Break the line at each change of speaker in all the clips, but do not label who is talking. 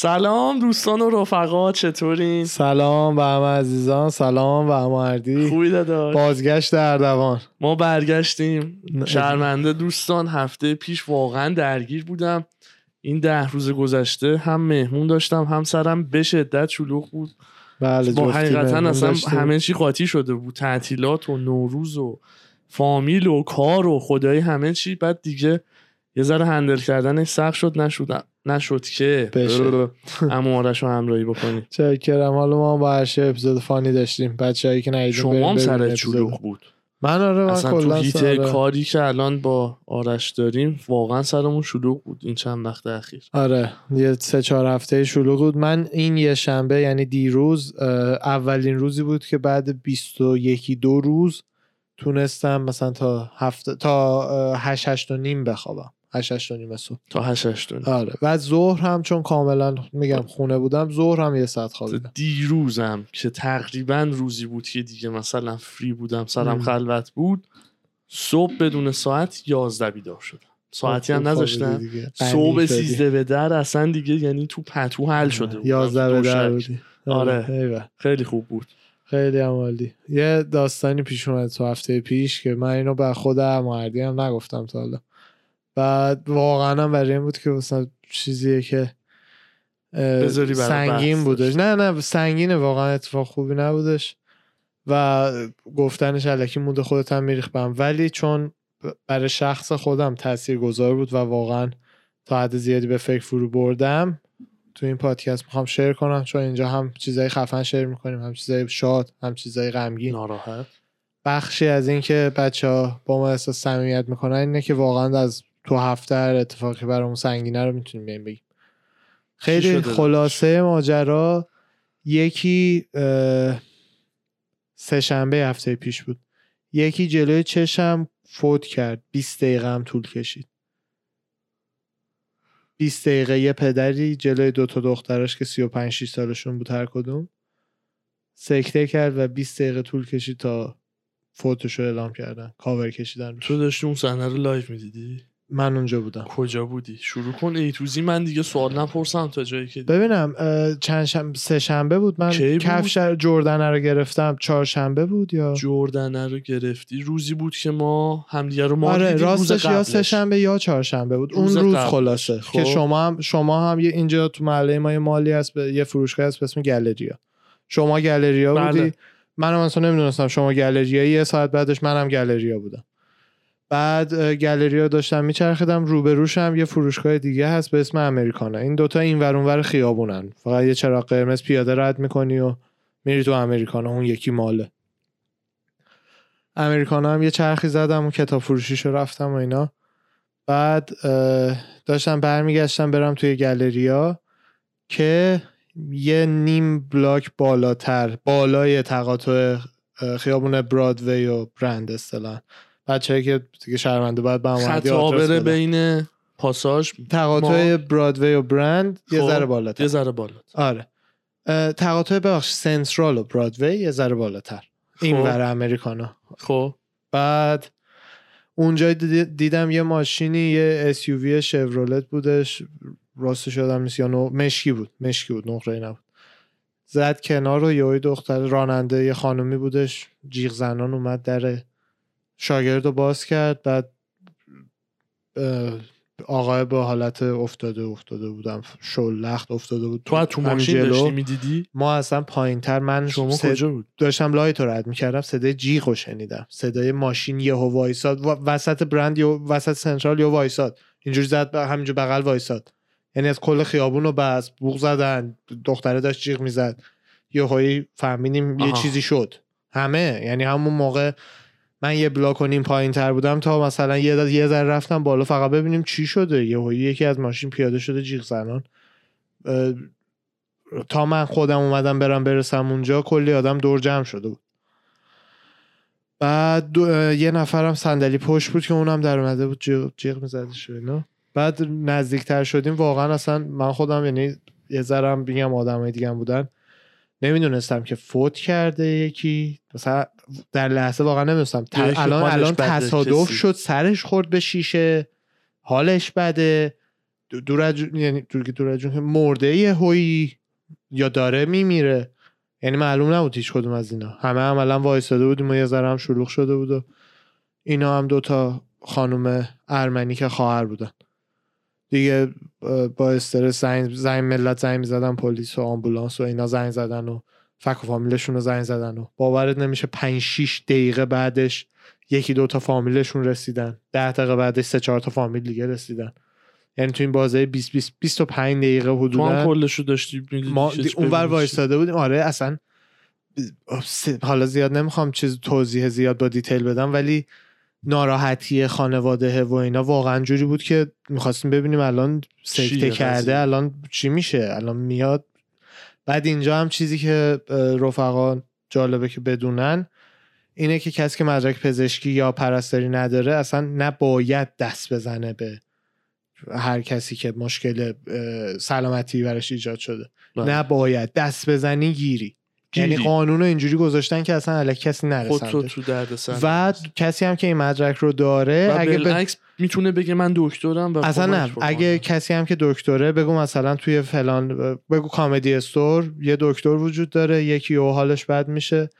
سلام دوستان و رفقا چطورین؟
سلام به همه عزیزان سلام به همه اردی
خوبی داداش.
بازگشت اردوان.
ما برگشتیم. شرمنده دوستان هفته پیش واقعا درگیر بودم. این ده روز گذشته هم مهمون داشتم هم سرم به شدت شلوغ بود.
بله
با حقیقتا اصلا. همه چی قاطی شده بود. تعطیلات و نوروز و فامیل و کار و خدای همه چی. بعد دیگه یه ذره هندل کردنش سخت شد نشد نشد که. اما آرش رو همراهی بکنید
چکرم. حالا ما با هر اپیزود فانی داشتیم. بچه‌ای که ندیدین بریم
شما هم
اپیزود.
شلوغ بود.
من آره من
اصلا تو هیته
سر-
کاری که الان با آرش داریم واقعا سرمون شلوغ بود این چند وقت اخیر.
آره یه سه چهار هفته شلوغ بود. من این یه شنبه یعنی دیروز اولین روزی بود که بعد 21 دو روز تونستم مثلا تا هفته تا اه، هشت هشت و نیم بخوابم. هشت هشت و نیم صبح
تا هشش دونیم
آره و ظهر هم چون کاملا میگم خونه بودم ظهر هم یه ساعت خوابیدم
دیروزم که تقریبا روزی بود که دیگه مثلا فری بودم سرم. خلوت بود صبح بدون ساعت یازده بیدار شدم ساعتی هم نذاشتم. صبح
غنی شدی.
سیزده به در اصلا دیگه یعنی تو پتو حل شده بودم.
یازده به در. بودی
آره.
ایول.
خیلی خوب بود
خیلی هم عالی یه داستانی پیش اومد تو هفته پیش که من اینو به خودم مردی هم نگفتم تا حالا بعد واقعا هم برای این بود که مثلا چیزیه که
بذاری
سنگین. بودش. نه نه سنگینه واقعا اتفاق خوبی نبودش. و گفتنش علکی مود خودت هم میریخ بهم ولی چون برای شخص خودم تأثیر گذار بود و واقعا تا حد زیادی به فکر فرو بردم تو این پادکست می‌خوام شیر کنم. چون اینجا هم چیزای خفن شیر می‌کنیم هم چیزای شاد هم چیزای غمگین.
ناراحت.
بخشی از این که بچه ها با ما احساس صمیمیت می‌کنن اینه که واقعا از تو هفته اتفاقی برامون سنگینه رو می‌تونیم بیم بگیم. خیلی خلاصه ماجرا یکی سه شنبه هفته پیش بود. یکی جلوی چشم فوت کرد. 20 دقیقه هم طول کشید. 20 دقیقه یه پدری جلوی دو تا دختراش که 35 6 سالشون بود هر کدوم سکته کرد و 20 دقیقه طول کشید تا فوتش رو اعلام کردن. کاور کشیدن روش.
تو داشتی اون صحنه رو live می‌دیدی؟
من اونجا بودم.
کجا بودی؟ شروع کن. A to Z من دیگه سوال نپرسم تا جایی که
ببینم چند شنبه سه شنبه بود. من؟ کفش جردن رو گرفتم. چهارشنبه بود یا؟
جردنه رو گرفتی. روزی بود که ما همدیگه رو ما
آره راستش یا. سه شنبه یا چهارشنبه بود.
روز
اون روز
قبلش.
خلاصه
خب.
که شما هم شما هم یه اینجا تو محله ما یه مالی هست به یه فروشگاه هست به اسم گالریا. شما گالریا
بله.
بودی؟ منم اصلا نمی‌دونستم شما گالریا یه ساعت بعدش منم گالریا بودم. بعد گالریا داشتم میچرخیدم روبروشم یه فروشگاه دیگه هست به اسم امریکانا این دوتا این ور اونور خیابونن. فقط یه چراغ قرمز پیاده رد می‌کنی و میری تو امریکانا اون یکی ماله. امریکانا هم یه چرخی زدم و کتاب فروشیشو رفتم و اینا. بعد داشتم برمیگشتم برم توی گالریا که یه نیم بلاک بالاتر بالای تقاطع خیابون برادوی و برند اصطلاح بچه که دیگه شرمنده باید به
خط بین پاساژ
تقاطع برادوی و برند یه
خب،
ذره بالاتر.
یه ذره بالا
آره. تقاطع بخش سنترال و برادوی یه ذره بالاتر. این
خب.
ور امریکانا.
خب.
بعد اونجا دید- دیدم یه ماشینی یه SUV شورولت بودش. راستش یادم نیست یا نو... مشکی بود. مشکی بود نقره نبود. زد کنار رو یه دختر راننده یه خانومی بودش. جیغ زنان اومد در شاگرد رو باز کرد بعد آقای به حالت افتاده افتاده بودم شلخت افتاده بود.
تو از تو ماشین. داشتی می‌دیدی؟
ما اصلا پایین تر من
شما
سه-
کجا بود؟
داشتم light رد می‌کردم صدای جیغ رو شنیدم. صدای ماشین یهو وایساد. و وسط برند یا وسط سنترال یا وایساد. اینجوری زد همینجور بغل وایساد. یعنی از کل خیابون رو بس بوق زدن دختره داشت جیغ می‌زد. یهویی فهمیدیم یه. چیزی شد. همه یعنی همون موقع من یه بلاک و نیم پایین تر بودم تا مثلا یه داد یه ذره رفتم بالا فقط ببینیم چی شده. یهویی یکی از ماشین پیاده شده جیغ زنان. تا من خودم اومدم برم برسم اونجا کلی آدم دور جمع شده بود. بعد یه نفرم صندلی پشت بود که اونم در اومده بود جیغ, جیغ میزدش و اینا. بعد نزدیکتر شدیم واقعا اصلا من خودم یعنی یه ذرم بگم آدمای دیگه بودن. نمی‌دونستم که فوت کرده یکی. مثلا در لحظه واقعا نمی‌دونستم. الان الان تصادف. شد سرش خورد به شیشه. حالش بده. دور از یعنی دور از مرده یه هویی یا داره میمیره. یعنی معلوم نبود هیچ کدوم از اینا. همه عملا وایساده بودیم و یه ذره هم شلوغ شده بود و اینا هم دوتا خانم ارمنی که خواهر بودن. دیگه با استرس زنگ زنگ ملت زنگ می‌زدن پلیس و آمبولانس و اینا زنگ زدن و فک و فامیلشون رو زنگ زدن و باورت نمیشه 5 6 دقیقه بعدش یکی دو تا فامیلشون رسیدن. 10 دقیقه بعدش سه چهار تا فامیل دیگه رسیدن. یعنی تو این بازه 20 20 25 دقیقه حدودا
کلشو داشتی
ما
چه چی
اون بر
ببینی چی.
وایستاده بودیم. آره اصلا حالا زیاد نمی‌خوام چیز توضیح زیاد با دیتیل بدم ولی ناراحتی خانواده و اینا واقعا جوری بود که می‌خواستیم ببینیم الان سکته کرده؟ الان چی میشه؟ الان میاد. بعد اینجا هم چیزی که رفقا جالبه که بدونن اینه که کسی که مدرک پزشکی یا پرستاری نداره اصلا نباید دست بزنه به هر کسی که مشکل سلامتی برش ایجاد شده.
بله.
نباید. دست بزنی گیری. یعنی. قانون رو اینجوری گذاشتن که اصلا علیه کسی نرسنده.
تو درد سر
و کسی هم که این مدرک رو داره
و
اگه ب...
می‌تونه بگه من دکترم و
اصلا
کمک
نه. اگه کسی هم که دکتره بگو مثلا توی فلان بگو کامدی استور یه دکتر وجود داره یکی او حالش بد میشه.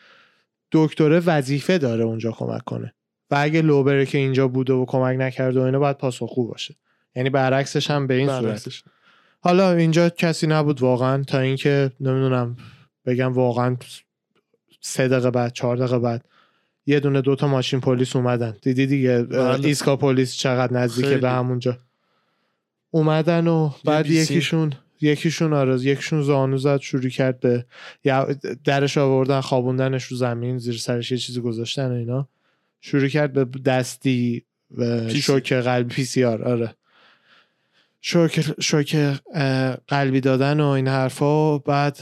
دکتره وظیفه داره اونجا کمک کنه. و اگه لوبره که اینجا بوده و کمک نکرده و اینا باید پاسخگو باشه. یعنی برعکسش هم به این صورت. حالا اینجا کسی نبود واقعا تا اینکه نمی‌دونم بگم واقعا سه دقیقه بعد چهار دقیقه بعد یه دونه دوتا ماشین پلیس اومدن دیدی دیگه
بله.
ایسکا پلیس چقدر نزدیکه
خیلی.
به همونجا اومدن و بعد. یکیشون یکیشون آره یکیشون زانو زد شروع کرد به یا درش آوردن خوابوندنش رو زمین زیر سرش یه چیزی گذاشتن و اینا شروع کرد به دستی و. شوک قلبی پی سی آر آره شوک شوک قلبی دادن و این حرفا. و بعد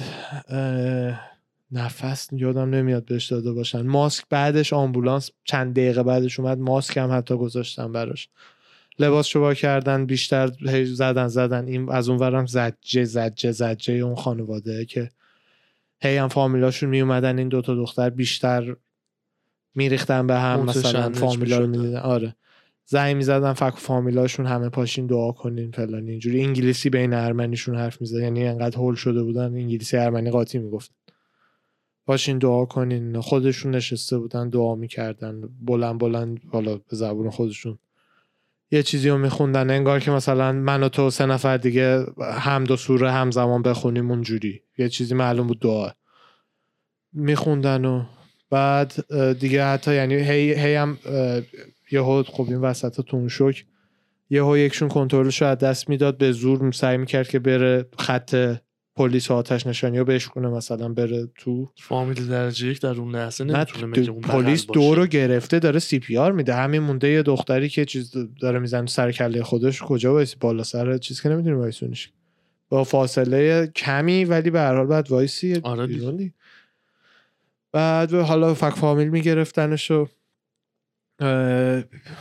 نفس یادم نمیاد بهش داده باشن. ماسک بعدش آمبولانس چند دقیقه بعدش اومد ماسک هم حتی گذاشتن براش. لباس شو کردن بیشتر زدن زدن. این از اون ورم زجه زجه زجه اون خانواده که هی هم فامیلاشون می اومدن این دوتا دختر بیشتر میریختن به هم مثلا فامیلا رو. می‌دیدن. آره. زنگ می‌زدن فک فامیلاشون همه پاشین دعا کنین فلان اینجوری انگلیسی بین ارمنیشون حرف می‌زد. یعنی انقدر هول شده بودن انگلیسی ارمنی قاطی می‌گفت. باشین دعا کنین. خودشون نشسته بودن دعا می‌کردن. بلند بلند حالا به زبون خودشون. یه چیزی رو میخوندن. انگار که مثلا من و تو سه نفر دیگه هم دو سوره همزمان بخونیم اونجوری. یه چیزی معلوم بود دعا. میخوندن و بعد دیگه حتی یعنی هی, هی هم یهو خب این وسط تو اون شوک یهو یکشون کنترلش رو از دست می‌داد به زور سعی می‌کرد که بره خط پلیس و آتش نشانی رو بشکنه مثلا بره تو.
فامیل درجه یک در اون لحظه
نه
نمی‌تونه
پلیس. دو رو گرفته داره CPR میده. همین مونده یه دختری که چیز داره می‌زنه سر کله خودش. کجا وایسی؟ بالا سر چیز که نمی‌تونی وایسونیش. با فاصله کمی ولی به هر حال بعد وایسی
آره.
بعد حالا فک فامیل میگرفتنش و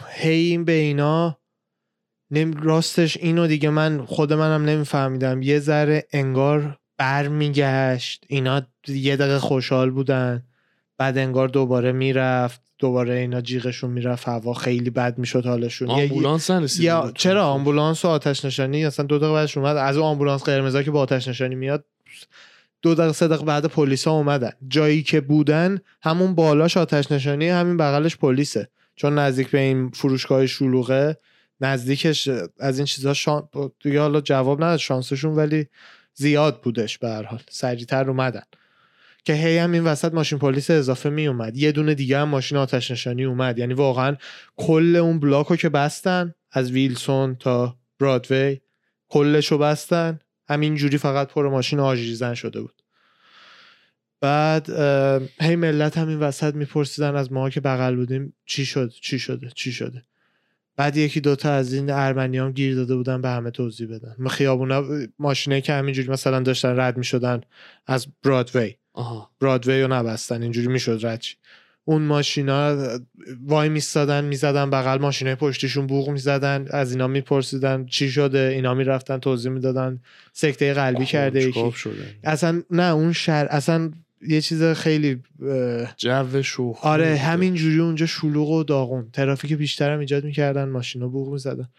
هی این به اینا راستش اینو دیگه من خود منم نمیفهمیدم. یه ذره انگار برمیگشت. اینا یه دقیقه خوشحال بودن. بعد انگار دوباره می‌رفت. دوباره اینا جیغشون می‌رفت. هوا خیلی بد می‌شد حالشون.
آمبولانس نرسید
یا چرا آمبولانس و آتش نشانی؟ اصلا دو دقیقه بعدش اومد. از اون آمبولانس قرمزا که با آتش نشانی میاد دو دقیقه سه دقیقه بعد پلیسا اومدن. جایی که بودن همون بالاش آتش نشانی همین بغلش پلیسه. چون نزدیک به این فروشگاه شلوغه نزدیکش از این چیزها شان... دیگه حالا جواب نداد شانسشون ولی زیاد بودش به هر حال. سریعتر اومدن. که هی هم این وسط ماشین پلیس اضافه می اومد یه دونه دیگه هم ماشین آتش نشانی اومد. یعنی واقعا کل اون بلاک رو که بستن از ویلسون تا برادوی کلش رو بستن. همینجوری فقط پر ماشین آژیزن شده بود. بعد هی ملت هم این وسط میپرسیدن از ما که بغل بودیم چی شد چی شده چی شده. بعد یکی دوتا از این ارمنی هم گیر داده بودن به همه توضیح بدن. ما خیابونا ماشینه که همینجوری مثلا داشتن رد می‌شدن از برادوی
آها.
برادوی رو نبستن اینجوری می‌شد رد. اون ماشینا وای میستادن می‌زدن بغل ماشینه پشتیشون بوق می‌زدن از اینا میپرسیدن چی شده اینا می‌رفتن توضیح می‌دادن سکته قلبی کرده یکی.
شده.
اصلا نه اون شهر اصلا یه چیز خیلی
جو شوخ
آره همین جوری اونجا شلوغ و داغون. ترافیک بیشتر هم ایجاد می‌کردن ماشینا بوق می‌زدن.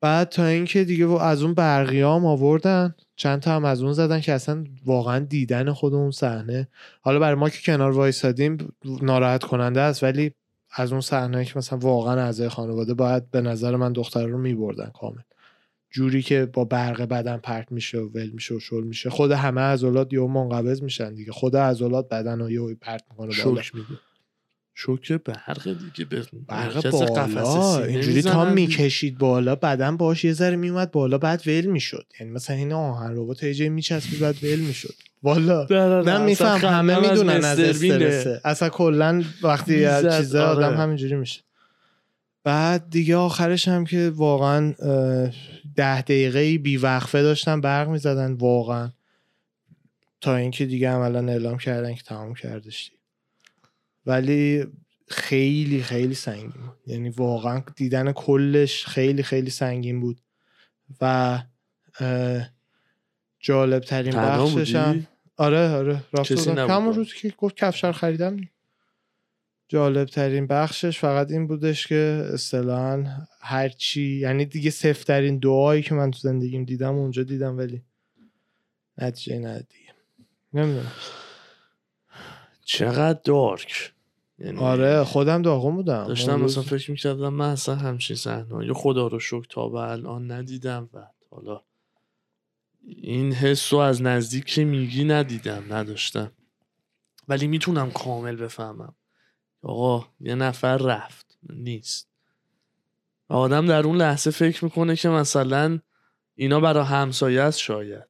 بعد تا اینکه دیگه از اون برقیام آوردن چند تا هم از اون زدن که اصلا واقعا دیدن خود اون صحنه. حالا برای ما که کنار وایسادیم ناراحت کننده است ولی از اون صحنه که مثلا واقعا اعضای خانواده باید به نظر من دختر رو میبردن کامل. جوری که با برق بدن پرت میشه و ول میشه و شل میشه. خود همه عضلات یهو منقبض میشن دیگه. خود عضلات بدن رو یهو پرت می‌کنه
شوک. میده شوک برق دیگه. به
برق بالا. اینجوری تا. می‌کشید بالا بدن باش یه ذره میومد بالا بعد ول می‌شد. یعنی مثلا این آهن ربات جایی میچسبید بعد ول می‌شد. والا.
نه،
میفهم همه می‌دونن از. استرسه اصلا کلا وقتی از چیزا آدم
آره.
همینجوری میشه. بعد دیگه آخرش هم که واقعا ده دقیقه بی وقفه داشتن برق می‌زدن واقعا تا اینکه دیگه عملا اعلام کردن که تمام کردش. ولی خیلی خیلی سنگین بود یعنی واقعا دیدن کلش خیلی خیلی سنگین بود و جالب ترین بخشش هم؟ آره آره رفت همون
با.
روز که گفت کفشر خریدم جالب ترین بخشش فقط این بودش که اصطلاحا هر چی یعنی دیگه صفر ترین دعایی که من تو زندگیم دیدم اونجا دیدم ولی نتیجه نداد دیگه نمی‌دونم.
چقدر دارک. یعنی
آره خودم داغون بودم.
داشتم. مثلا فکر می‌کردم من اصلا همچین صحنه خدا رو شکر تا به الان ندیدم. و حالا این حس رو از نزدیک که میگی ندیدم نداشتم. ولی می‌تونم کامل بفهمم. آقا یه نفر رفت. نیست. و آدم در اون لحظه فکر می‌کنه که مثلا اینا برای همسایه است شاید.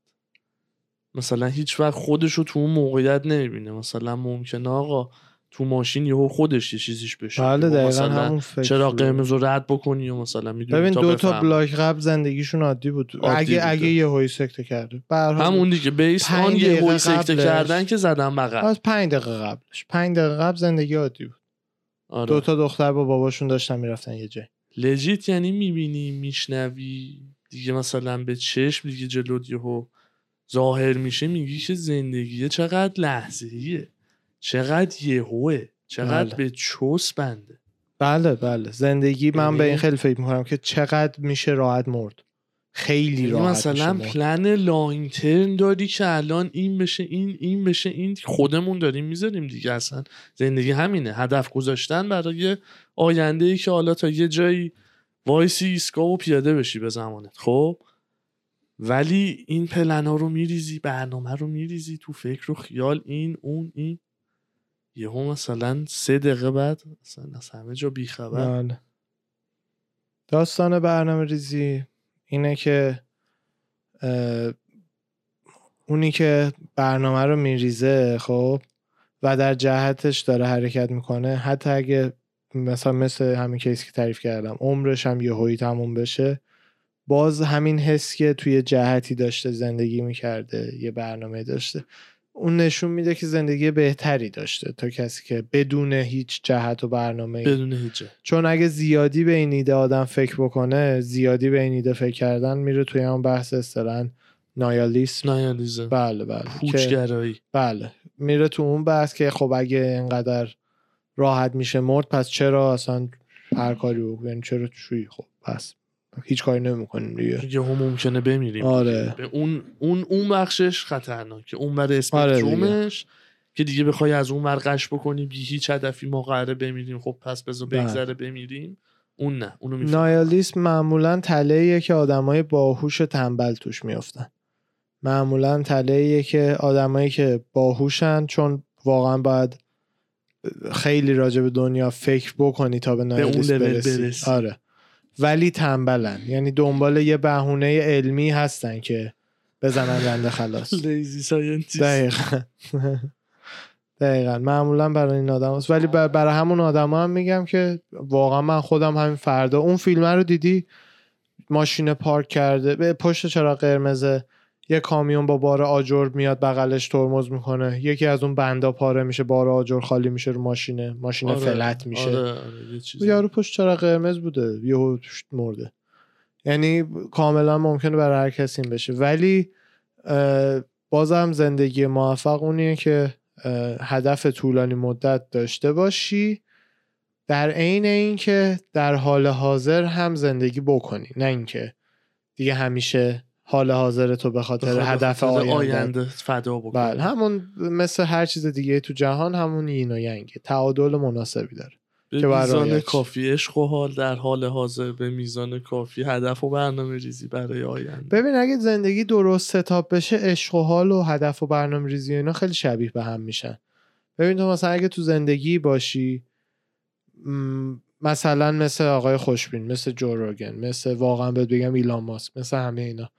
مثلا هیچ وقت خودش رو تو اون موقعیت نمی‌بینه. مثلا ممکنه آقا تو ماشین یهو خودش یه چیزیش بشه.
بله دقیقا
مثلا
همون فکر
چرا. قرمز رو رد بکنی و مثلا می‌دونی
ببین دو تا. بلاک قبل زندگیشون عادی بود.
عادی
اگه
بوده.
اگه یه هایی سکته کرده
همون دیگه بیس آن یه هوی سکته. کردن که زدن بغل.
از پنج دقیقه قبلش. پنج دقیقه قبل زندگی عادی بود.
آره.
دو تا دختر با باباشون داشتن می‌رفتن یه جای.
لجیت یعنی می‌بینی میشنوی. دیگه مثلا به چشم دیگه جلوت یهو ظاهر میشه میگی که زندگی چقدر لحظه ایه چقدر یهوه. چقدر
بله.
به چوس بنده.
بله بله. زندگی من به این
یعنی-
خیلی فکر می‌کنم که چقدر میشه راحت مرد. خیلی
یعنی
راحت
مثلا
مرد.
پلن لانگ ترم داری که الان این بشه این این بشه این خودمون داریم می‌ذاریم دیگه اصلا. زندگی همینه. هدف گذاشتن برای آینده ای که حالا تا یه جایی وایسی ایستگاه و پیاده بشی به زمانت. خب؟ ولی این پلن ها رو میریزی برنامه رو میریزی تو فکر و خیال این اون این. یهو مثلا سه دقیقه بعد مثلا از همه جا بیخبر.
بله. داستان برنامه ریزی اینه که اونی که برنامه رو میریزه خب و در جهتش داره حرکت می‌کنه حتی اگه مثلا مثل همین کیس که تعریف کردم عمرش هم یه تموم بشه باز همین حس که توی جهتی داشته زندگی می‌کرده یه برنامه داشته. اون نشون میده که زندگی بهتری داشته تا کسی که بدون هیچ جهت و برنامه
بدون هیچه
چون اگه زیادی به این ایده آدم فکر بکنه زیادی به این ایده فکر کردن میره توی هم بحث اصطلاحاً نایالیسم.
نایالیزم.
بله بله.
پوچگرایی.
بله. میره تو اون بحث که خب اگه اینقدر راحت میشه مرد پس چرا اصلا هر کاری بکنیم یعنی چرا چوی خب پس هیچ کاری نمی‌کنیم دیگه.
یه هم ممکنه بمیریم.
آره.
به اون اون اون بخشش خطرناکه اون بر
آره
اسپکترومش که دیگه بخوای از اون ور قش بکنی بی هیچ هدفی ما قراره بمیریم. خب پس بذار
بله.
بگذره بمیریم. اون نه. اونو
nihilism معمولا تله‌ایه که آدمای باهوش و تنبل توش میافتن. معمولا تله‌ایه که آدمایی که باهوشن چون واقعا باید خیلی راجع به دنیا فکر بکنی تا به
nihilism
برسی.
برسی.
آره. ولی تنبلن. یعنی دنبال یه بهونه علمی هستن که بزنن دنده خلاص.
lazy scientist
دقیقا. دقیقا. معمولا برای این آدم هست. ولی بر- برای همون آدم هم میگم که واقعا من خودم همین فردا. اون فیلم رو دیدی؟ ماشین پارک کرده. به پشت چرا قرمزه یه کامیون با بار آجر میاد بغلش ترمز می‌کنه. یکی از اون بندا پاره میشه بار آجر خالی میشه رو ماشینه. ماشین
آره،
فلت میشه.
آره، آره،.
یارو پشت چرا قرمز بوده. یهو مرده. یعنی کاملا ممکنه برای هر کسی این بشه. ولی بازم زندگی موفق اونیه که هدف طولانی مدت داشته باشی. در عین اینکه در حال حاضر هم زندگی بکنی. نه اینکه دیگه همیشه حال حاضر تو به خاطر هدف
آینده,
آینده
فدا بکنی.
بله همون مثل هر چیز دیگه تو جهان همون یین و ینگه تعادل مناسبی داره.
به میزان. کافی عشق و حال در حال حاضر به میزان کافی هدف و برنامه ریزی برای آینده.
ببین اگه زندگی درست ستاپ بشه عشق و حال و هدف و برنامه ریزی اینا خیلی شبیه به هم میشن. ببین تو مثلا اگه تو زندگی باشی مثلا مثل آقای خوشبین مثل جو روگن مثل واقعا بهت بگم ایلان ماسک مثل همه اینا.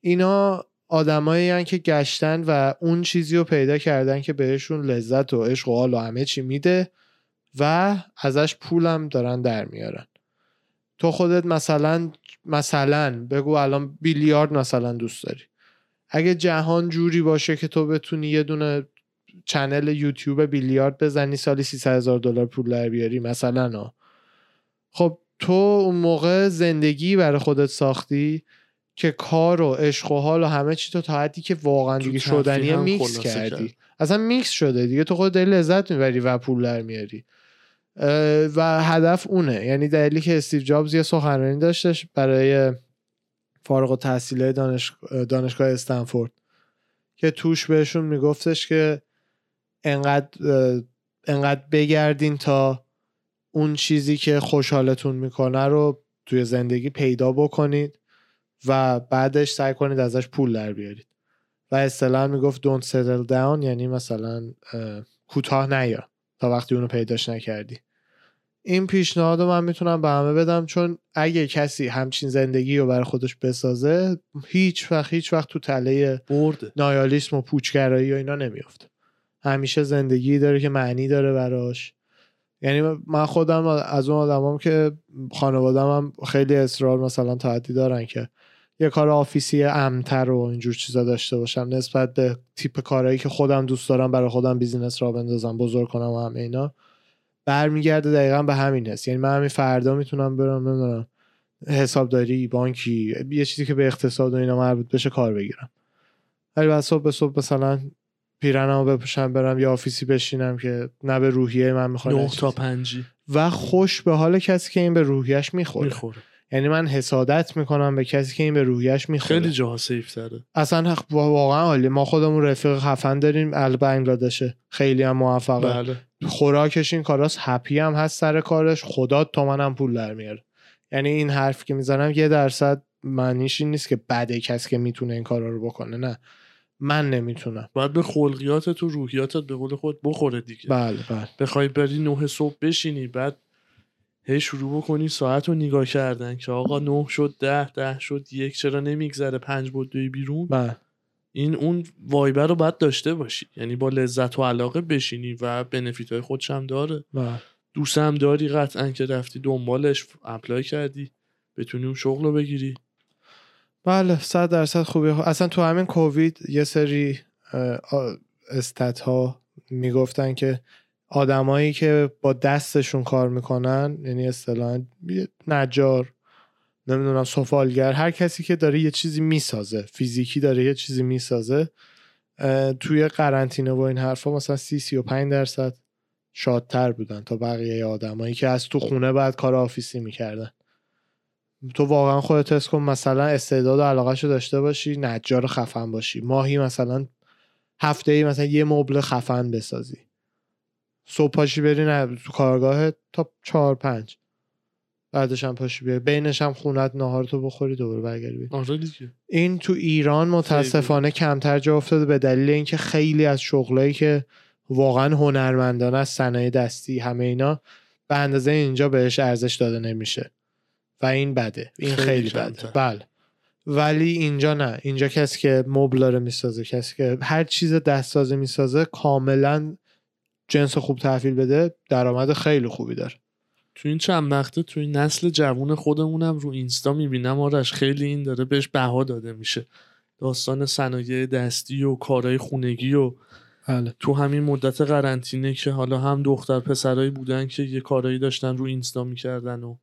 اینا آدمایی که گشتن و اون چیزی رو پیدا کردن که بهشون لذت و عشق و حال و همه چی میده و ازش پولم دارن در میارن. تو خودت مثلا مثلا بگو الان بیلیارد مثلا دوست داری. اگه جهان جوری باشه که تو بتونی یه دونه channel یوتیوب بیلیارد بزنی سالی 300 هزار دلار پول در بیاری مثلا ها. خب تو اون موقع زندگی برای خودت ساختی؟ که کار و عشق و حال و همه چی تو تا حدی که واقعا دیگه شدنیه میکس کردی.
کرد.
اصلا میکس شده دیگه. تو خود داری لذت می‌بری و پول در میاری. و هدف اونه. یعنی دلیلی که استیو جابز یه سخنرانی داشتش برای فارغ التحصیله دانش... دانشگاه استنفورد که توش بهشون میگفتش که انقدر انقدر بگردین تا اون چیزی که خوشحالتون می‌کنه رو توی زندگی پیدا بکنید. و بعدش سعی کنید ازش پول در بیارید. و اصطلاحا می‌گفت don't settle down یعنی مثلا اه، کوتاه نیا تا وقتی اونو پیداش نکردی. این پیشنهاد من می‌تونم به همه بدم چون اگه کسی همچین زندگی رو برای خودش بسازه هیچ وقت هیچ وقت تو تله
برده.
نیهیلیسم و پوچگرایی و اینا نمیفته همیشه زندگی داره که معنی داره براش. یعنی من خودم از اون آدمام که خانوادم هم خیلی اصرار مثلا تا حدی دارن که یه کار office ی امتر و اینجور چیزا داشته باشم نسبت به تیپ کارهایی که خودم دوست دارم برای خودم business راه بندازم بزرگ کنم و همه اینا. برمیگرده دقیقا به همین هست یعنی من همین فردا می‌تونم برم نمی‌دونم حسابداری بانکی یه چیزی که به اقتصاد و اینا مربوط بشه کار بگیرم. ولی بعد صبح به صبح مثلا پیرنمو بپوشم برم یه office ی بشینم که نه به روحیه من می‌خوره
نه تا پنجی.
و خوش به حال کسی که این به روحیش می‌خوره.
می‌خوره.
یعنی من حسادت می‌کنم به کسی که این به روحیش می‌خوره.
خیلی جاها safe تره.
اصلا حق- واقعا عالی. ما خودمون رفیق خفن داریم اهل بنگلادشه. خیلی هم موفقه.
بله.
خوراکش این کاراست happy هم هست سر کارش. خدا تا منم پول در میاره. یعنی این حرف که می‌زنم یه درصد معنیش این نیست که بده کسی که می‌تونه این کارا رو بکنه. نه. من نمی‌تونم.
باید به خلقیاتت و روحیاتت به قول خود بخوره دیگه.
بله بله.
بخوای بری نه صبح بشینی بعد هی شروع بکنی ساعت رو نگاه کردن که آقا نه شد ده ده شد یک چرا نمیگذره؟ پنج بود دوی بیرون؟
بله.
این اون وایبر رو باید داشته باشی. یعنی با لذت و علاقه بشینی و بنفیت های خودش هم داره.
بله.
دوست هم داری قطعا که رفتی دنبالش اپلای کردی بتونی اون شغل رو بگیری.
بله صد درصد خوبه. اصلا تو همین کووید یه سری استت ها می‌گفتن که آدمایی که با دستشون کار می‌کنن یعنی اصطلاحا نجار نمی‌دونم سفالگر هر کسی که داره یه چیزی می‌سازه فیزیکی داره یه چیزی می‌سازه توی قرنطینه و این حرفا مثلا سی سی و پنج درصد شادتر بودن تا بقیه آدمایی که از تو خونه بعد کار آفیسی می‌کردن. تو واقعا خودت تست کن مثلا استعداد و علاقهشو داشته باشی نجار خفن باشی. ماهی مثلا هفته ای مثلا یه مبل خفن بسازی. صبح پاشی بری نه تو کارگاه تا چهار پنج. بعدش هم پاشی بیای. بینش هم خونت نهار تو بخوری دوباره برگردی.
آره
این تو ایران متاسفانه کمتر جا افتاده به دلیل اینکه خیلی از شغلایی که واقعا هنرمندانه از صنایع دستی همه اینا به اندازه اینجا بهش ارزش داده نمیشه. و این بده. این
خیلی
خیلی. بده. بله. ولی اینجا نه. اینجا کسی که مبل داره می‌سازه کسی که هر چیز دست سازه می‌سازه کاملا جنس خوب تحویل بده درآمد خیلی خوبی داره.
تو این چند وقته تو این نسل جوون خودمونم رو اینستا می‌بینم آرش خیلی این داره بهش بها داده میشه. داستان صنایع دستی و کارهای خونگی و
بله.
تو همین مدت قرنطینه که حالا هم دختر پسرایی بودن که یه کارایی داشتن رو اینستا می‌کردن و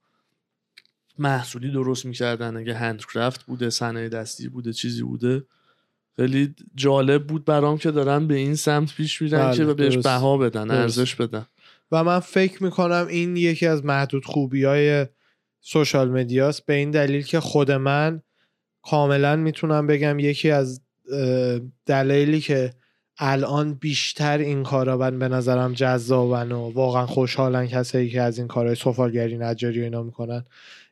محصولی درست می‌کردن اگه هندکرافت بوده صنایع دستی بوده چیزی بوده. خیلی جالب بود برام که دارن به این سمت پیش میرن
بله،
که بهش
درست.
بها بدن. ارزش بدن
و من فکر می‌کنم این یکی از محدود خوبی های سوشال مدیاست به این دلیل که خود من کاملا می‌تونم بگم یکی از دلایلی که الان بیشتر این کارا من به نظرم جذابن و واقعا خوشحالن کسایی که از این کارهای سفالگری نجاری و اینا می‌کنن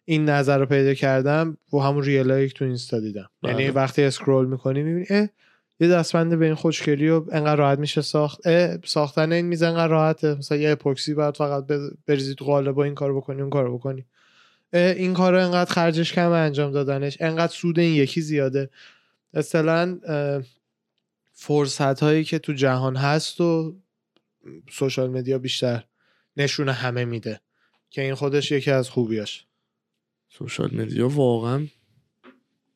این نظر رو پیدا کردم و همون ریلایی که تو اینستا دیدم.
بله.
یعنی وقتی اسکرول می‌کنی می‌بینی اه یه دستبند به این خوشگلی و انقدر راحت میشه ساخت اه ساختن این میز انقدر راحته. مثلا یه اپوکسی باید فقط بز- بریزی تو قالب با این کارو بکنی اون کارو بکنی. این کارو انقدر خرجش کم انجام دادنش انقدر سود این یکی زیاده. اصطلاحا فرصت هایی که تو جهان هست و سوشال مدیا بیشتر نشون همه میده که این خودش یکی از خوبیاش.
سوشال مدیا واقعا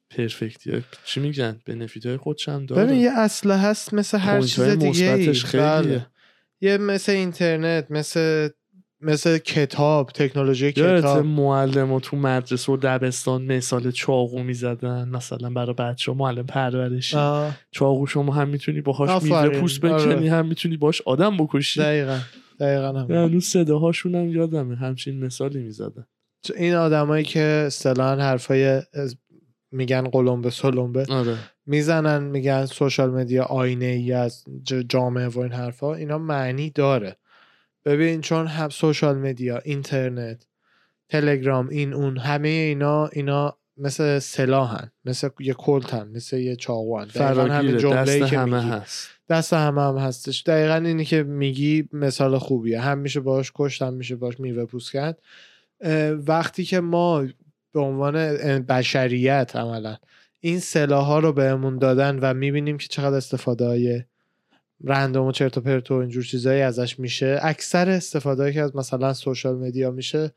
پرفکتیه. چی میگن؟ بنفیت های خودش هم داره
ببین یه اصله هست مثل هر چیز دیگه
خیلیه.
بله. یه مثل اینترنت مثل مثل کتاب تکنولوژی کتاب.
معلم و تو مدرسه و دبستان مثال چاقو می‌زدن. مثلا برای بچه ها معلم پرورشی. چاقو شما هم می‌تونی باهاش میوه
آفرین.
پوست
آره.
بکنی هم می‌تونی باش آدم بکشی.
دقیقا. دقیقا هم.
هنوز صداهاشون هم یادمه. همچین مثالی می‌زدن.
این آدمایی که اصطلاحا حرفای میگن قلمبه سلمبه
آره.
می‌زنن میگن سوشال مدیا آینه ای از جامعه و این حرفا اینا معنی داره. ببین چون هم سوشال مدیا اینترنت تلگرام این اون همه اینا اینا مثل سلاحن مثل یه کلتن مثل یه چاقوان. دقیقاً همین جمله‌ای
دست
که
همه
میگی.
هست.
دست همه هم هستش. دقیقا اینی که میگی مثال خوبیه. هم میشه باش کشت هم میشه باش میوه پوست کرد. وقتی که ما به عنوان بشریت عملا این سلاح ها رو بهمون دادن و می‌بینیم که چقدر استفاده های رندوم و چرت و پرت و اینجور چیزایی ازش میشه اکثر استفاده که از مثلا سوشال مدیا میشه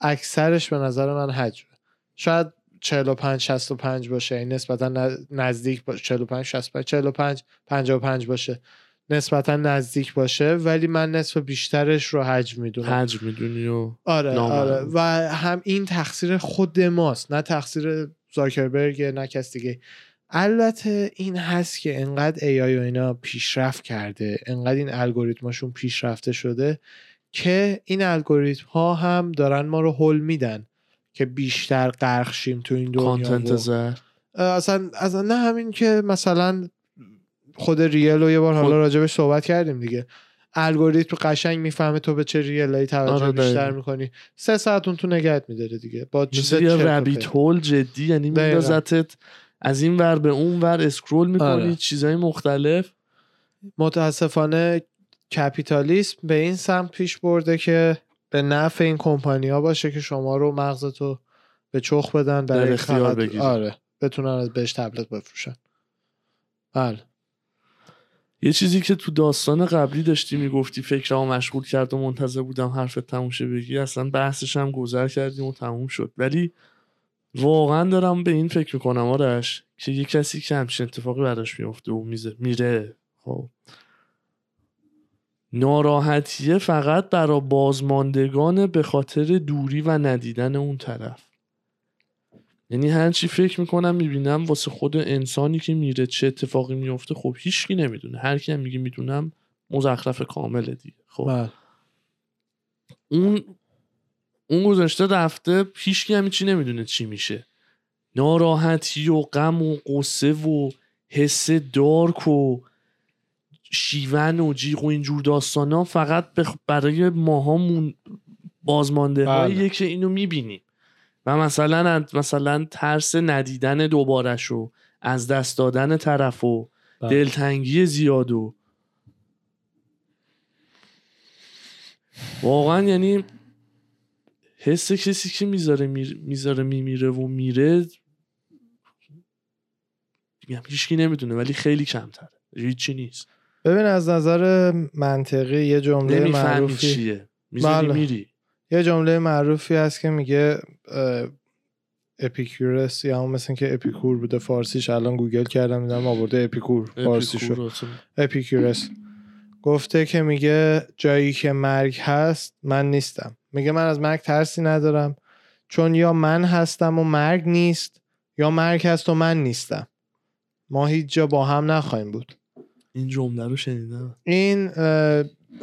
اکثرش به نظر من حجمه. شاید 45 65 باشه این نسبتا ن- نزدیک باشه 45 65 45 55 باشه. نسبتا نزدیک باشه ولی من نصف بیشترش رو حجم می‌دونم.
حج می‌دونی و
آره
نامرئی.
آره و هم این تقصیر خود ماست نه تقصیر زاکربرگ نه کس دیگه. البته این هست که انقدر AI و اینا پیشرفت کرده انقدر این الگوریتماشون پیشرفته شده که این الگوریتم ها هم دارن ما رو حل میدن که بیشتر غرق شیم تو این دنیا
کانتنت
اصلا اصلا نه همین که مثلا خود ریل رو یه بار حالا راجبش صحبت کردیم دیگه الگوریتم قشنگ می‌فهمه تو به چه ریلایی توجه
آره،
بیشتر. می‌کنی سه ساعت اون تو نگهت میداره دیگه با چیز پرت.
هول جدی یعنی. میندازتت از این ور به اون ور اسکرول می‌کنی
آره.
چیزهای مختلف
متاسفانه کپیتالیسم به این سمت پیش برده که به نفع این کمپانی ها باشه که شما رو مغزتو به چخ بدن برای
اختیار.
آره بتونن از بهش تبلیغ بفروشن بله
یه چیزی که تو داستان قبلی داشتی می‌گفتی فکرمو مشغول کرد و منتظر بودم حرفت تموم شه بگی اصلا بحثش هم گذر کردیم و تموم شد. ولی واقعا دارم به این فکر می‌کنم آرش که یه کسی که همچین اتفاقی براش میفته و میزه میره خب. ناراحتیه فقط برا بازماندگان به خاطر دوری و ندیدن اون طرف. یعنی هرچی فکر می‌کنم می‌بینم واسه خود انسانی که میره چه اتفاقی میفته خب هیچکی نمی‌دونه. هر کی هم میگه می‌دونم مزخرف کامله دیگه. خب.
بله.
اون اون گذشته رفته هیچکی هم چی نمی‌دونه چی میشه. ناراحتی و غم و قصه و حس دارک و شیون و جیغ و اینجور داستان ها فقط برای ماهامون بازمانده هاییه
بله.
که اینو می‌بینیم و مثلا مثلا ترس ندیدن دوبارش و از دست دادن طرف و
بله.
دلتنگی زیاد و واقعا یعنی حس کسی که می‌ذاره. می‌ذاره میمیره و میره میگم هیچکی نمی‌دونه ولی خیلی کمتره هیچی نیست
ببین از نظر منطقی یه جمله معروفی
چیه می‌ذاری
بله.
میری
یه جمله معروفی هست که میگه اپیکورس یا همون مثل که اپیکور بوده فارسیش الان گوگل کردم دیدم آورده اپیکور
اپیکور اصلا.
اپیکورس گفته که میگه جایی که مرگ هست من نیستم. میگه من از مرگ ترسی ندارم چون یا من هستم و مرگ نیست یا مرگ هست و من نیستم. ما هیچ جا با هم نخواهیم بود.
این جمله رو شنیدم.
این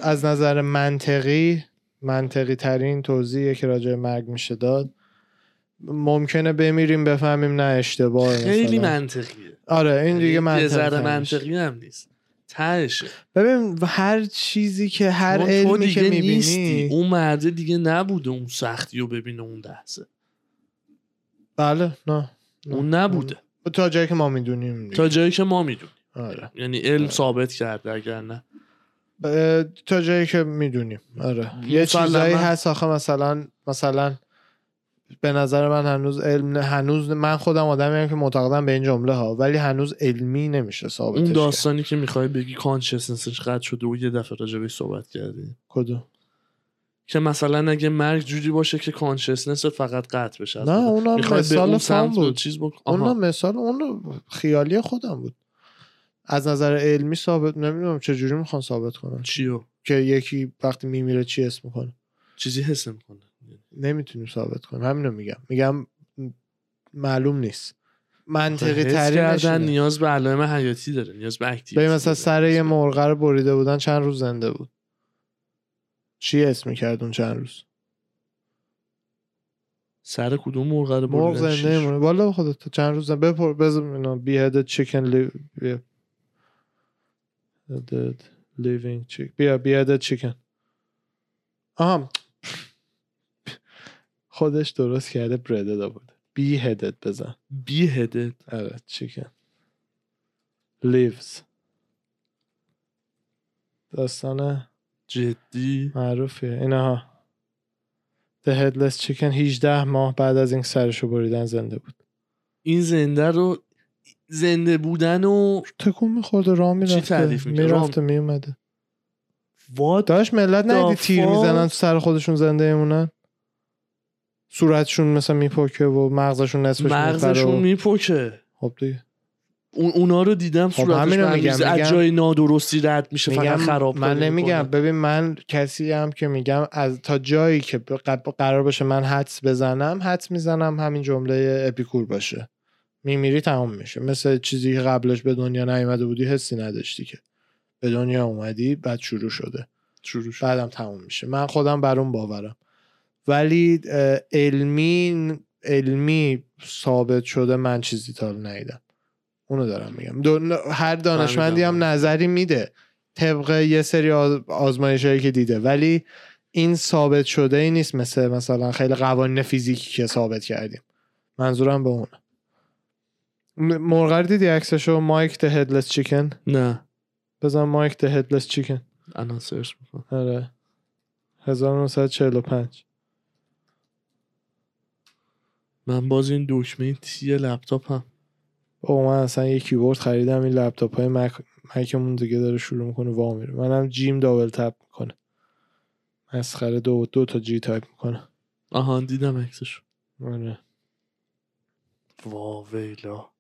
از نظر منطقی منطقی ترین توضیحی که راجع مرگ میشه داد. ممکنه بمیریم بفهمیم نه اشتباه
خیلی
مثلا.
منطقیه.
آره این دیگه
یعنی یه
منطقی.
منطقی هم نیست. تهشه.
ببین هر چیزی که هر علمی
دیگه
که می‌بینی
نیستی. اون مرده دیگه نبوده اون سختی رو ببینه اون لحظه.
بله نه نه.
اون نبوده.
تا جایی که ما می‌دونیم
تا جایی که ما می‌دونیم.
آره.
یعنی علم ثابت کرده اگر نه.
تا جایی که می‌دونیم آره یه. چیزایی هست آخه مثلا مثلا به نظر من هنوز علم هنوز من خودم آدمی که معتقدم به این جمله ها ولی هنوز علمی نمیشه ثابتش
اون
کرد.
داستانی که می‌خوای بگی کانشسنسش قطع شده و یه دفعه راجبش صحبت کردی
کدوم
که مثلا اگه مرگ جوری باشه که کانشسنس فقط قطع بشه
نه. اونم مثال
اون رو
بود.
چیز بکن
اون
آها.
مثال اون خیالی خودم بود از نظر علمی ثابت نمی‌دونم چه جوری می‌خوان ثابت کنن.
چیو؟
که یکی وقتی میمیره چی اسم می‌کنه.
چیزی حس می‌کنه
نمی‌تونیم ثابت کنیم. همینو میگم. میگم معلوم نیست. منطقی
حس
ترینش
کردن. نیاز به علائم حیاتی داره نیاز به اکتیویتی
ببین مثلا. سر یه مرغ رو بریده بودن چند روز زنده بود. چی اسم می‌کرد اون چند روز؟
سر کدوم مرغ رو
مرغ؟ زنده والا خودت چند روز زنده بپر بزن اینا بیهد چیکن لی... dead living chick بیا بیهد چیکن آها. خودش درست کرده برده بود بی هدت بزن.
بی هدت
آره چیکن lives داستان
جدی؟
معروفیه. اینا ها. The Headless Chicken 18 ماه بعد از این سرشو بریدن زنده بود.
این زنده رو زنده بودن و
تکون میخورده راه می‌رفته
تعریف؟
می‌رفته میومده
وات
داشت ملت ندیدی تیر؟ می‌زنن تو سر خودشون زنده ایمونن صورتشون مثلا میپکه و مغزشون نصفش
مغزشون. میپکه
خب دیگه
اون اونا رو دیدم
خب
صورتش
همینو میگم،
از جای نادرستی رد میشه فقط خراب
من نمیگم
می‌کنه.
ببین من کسی هم که میگم از تا جایی که قرار باشه من حدس بزنم حدس می‌زنم همین جمله اپیکور باشه میمیری تمام میشه. مثل چیزی که قبلش به دنیا نیومده بودی حسی نداشتی که. به دنیا اومدی بعد شروع شده.
شروع شد.
بعدم تموم میشه. من خودم بر اون باورم. ولی علمی علمی ثابت شده من چیزی تا ندیدم. اونو دارم میگم. هر دانشمندی هم. نظری میده. طبق یه سری آزمایش هایی که دیده. ولی این ثابت شده ای نیست مثل مثلا خیلی قوانین فیزیکی که ثابت کردیم. منظورم به اونه. م- مرغ رو دیدی عکسشو؟ مایک د هدلس چیکن
نه.
بزن مایک د هدلس چیکن
الان سرچ می‌کنم.
آره. 1945
من باز این دکمه T لپتاپ هم
او من اصلا یه کیبورد خریدم این لپتاپ های مک مکمون دیگه داره شروع می‌کنه وا میره. منم G م double tap می‌کنه. مسخره دو دو تا G تایپ می‌کنه.
آها دیدم عکسش
آره.
وا ویلا
والا.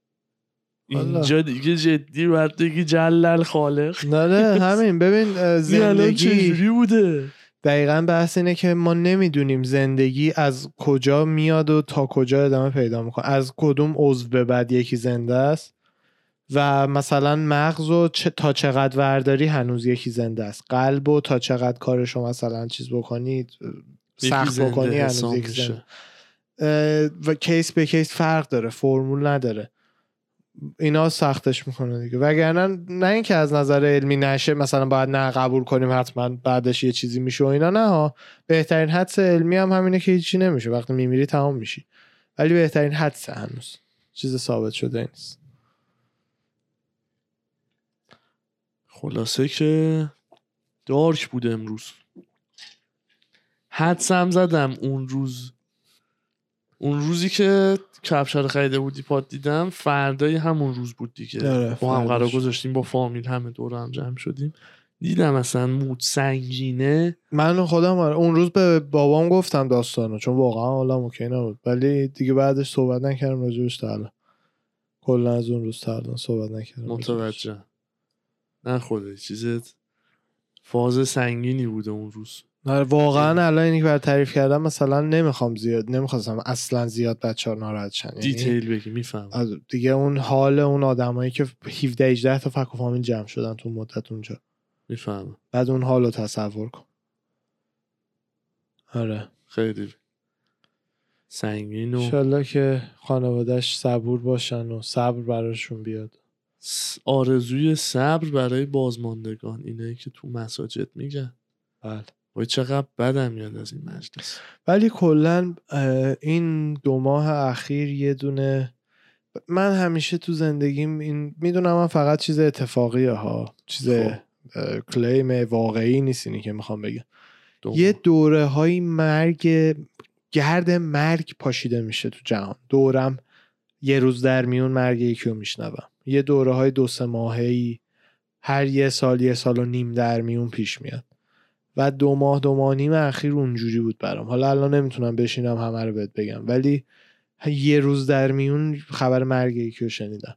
اینجا دیگه جدی باید بگی جلل خالق.
نه نه همین. ببین زندگی
چجوری بوده؟
دقیقا بحث اینه که ما نمی‌دونیم زندگی از کجا میاد و تا کجا ادامه پیدا می‌کنه. از کدوم عضو به بعد یکی زنده است و مثلا مغز و چه تا چقدر ورداری هنوز یکی زنده است. قلب و تا چقدر کارشو مثلا چیز بکنید سخت بکنی هنوز یکی. زنده. و کیس به کیس فرق داره فرمول نداره. اینا سختش می‌کنه دیگه. وگرنه نه اینکه از نظر علمی نشه مثلا باید نه قبول کنیم حتما بعدش یه چیزی میشه و اینا نه ها. بهترین حدس علمی هم همینه که هیچی نمیشه. وقتی میمیری تمام میشی. ولی بهترین حدس هنوز. چیز ثابت شده نیست.
خلاصه که دارک بود امروز. حدسم زدم اون روز. اون روزی که کفش رو خریده بودی پاد دیدم فردای همون روز بود دیگه.
آره،
با هم قرار. گذاشتیم با فامیل همه دور هم جمع شدیم. دیدم اصلا مود سنگینه.
من خودم آره، اون روز به بابام گفتم داستانو چون واقعا حالا اوکی نبود. ولی دیگه بعدش صحبت نکردم راجبش تا الان. کلا از اون روز تا صحبت نکردم.
متوجه. نه خوده چیزت فاز سنگینی بوده اون روز.
آره واقعا الان اینی که بر تعریف کردم مثلا نمی‌خوام زیاد نمی‌خواستم اصلا زیاد بچه ها ناراحت شن. یعنی
دیتیل بگی میفهم
دیگه اون حال اون آدمایی که 17 18 تا فک و فامیل جمع شدن تو مدت اونجا.
می‌فهمم.
بعد اون حال رو تصور کن. آره.
خیلی سنگین و
انشالله که خانوادهش صبور باشن و صبر براشون بیاد.
آرزوی صبر برای بازماندگان اینه که تو مساجد میگن.
بله.
وای چقدر بدم میاد از این مجلس.
ولی کلا این دو ماه اخیر یه دونه من همیشه تو زندگیم این می‌دونم من فقط چیز اتفاقیه ها چیز
خب.
کلیم واقعی نیست اینی که می‌خوام بگم. یه. دوره های مرگ گرد مرگ پاشیده میشه تو جهان. دورم یه روز در میون مرگ یکی رو میشنوم. یه دوره های دو سه ماهی هر یه سال یه سال و نیم در میون پیش میاد. و دو ماه دو ماه نیم اخیر اونجوری بود برام. حالا الان نمی‌تونم بشینم همه رو بهت بگم. ولی یه روز در میون خبر مرگ یکی رو شنیدم.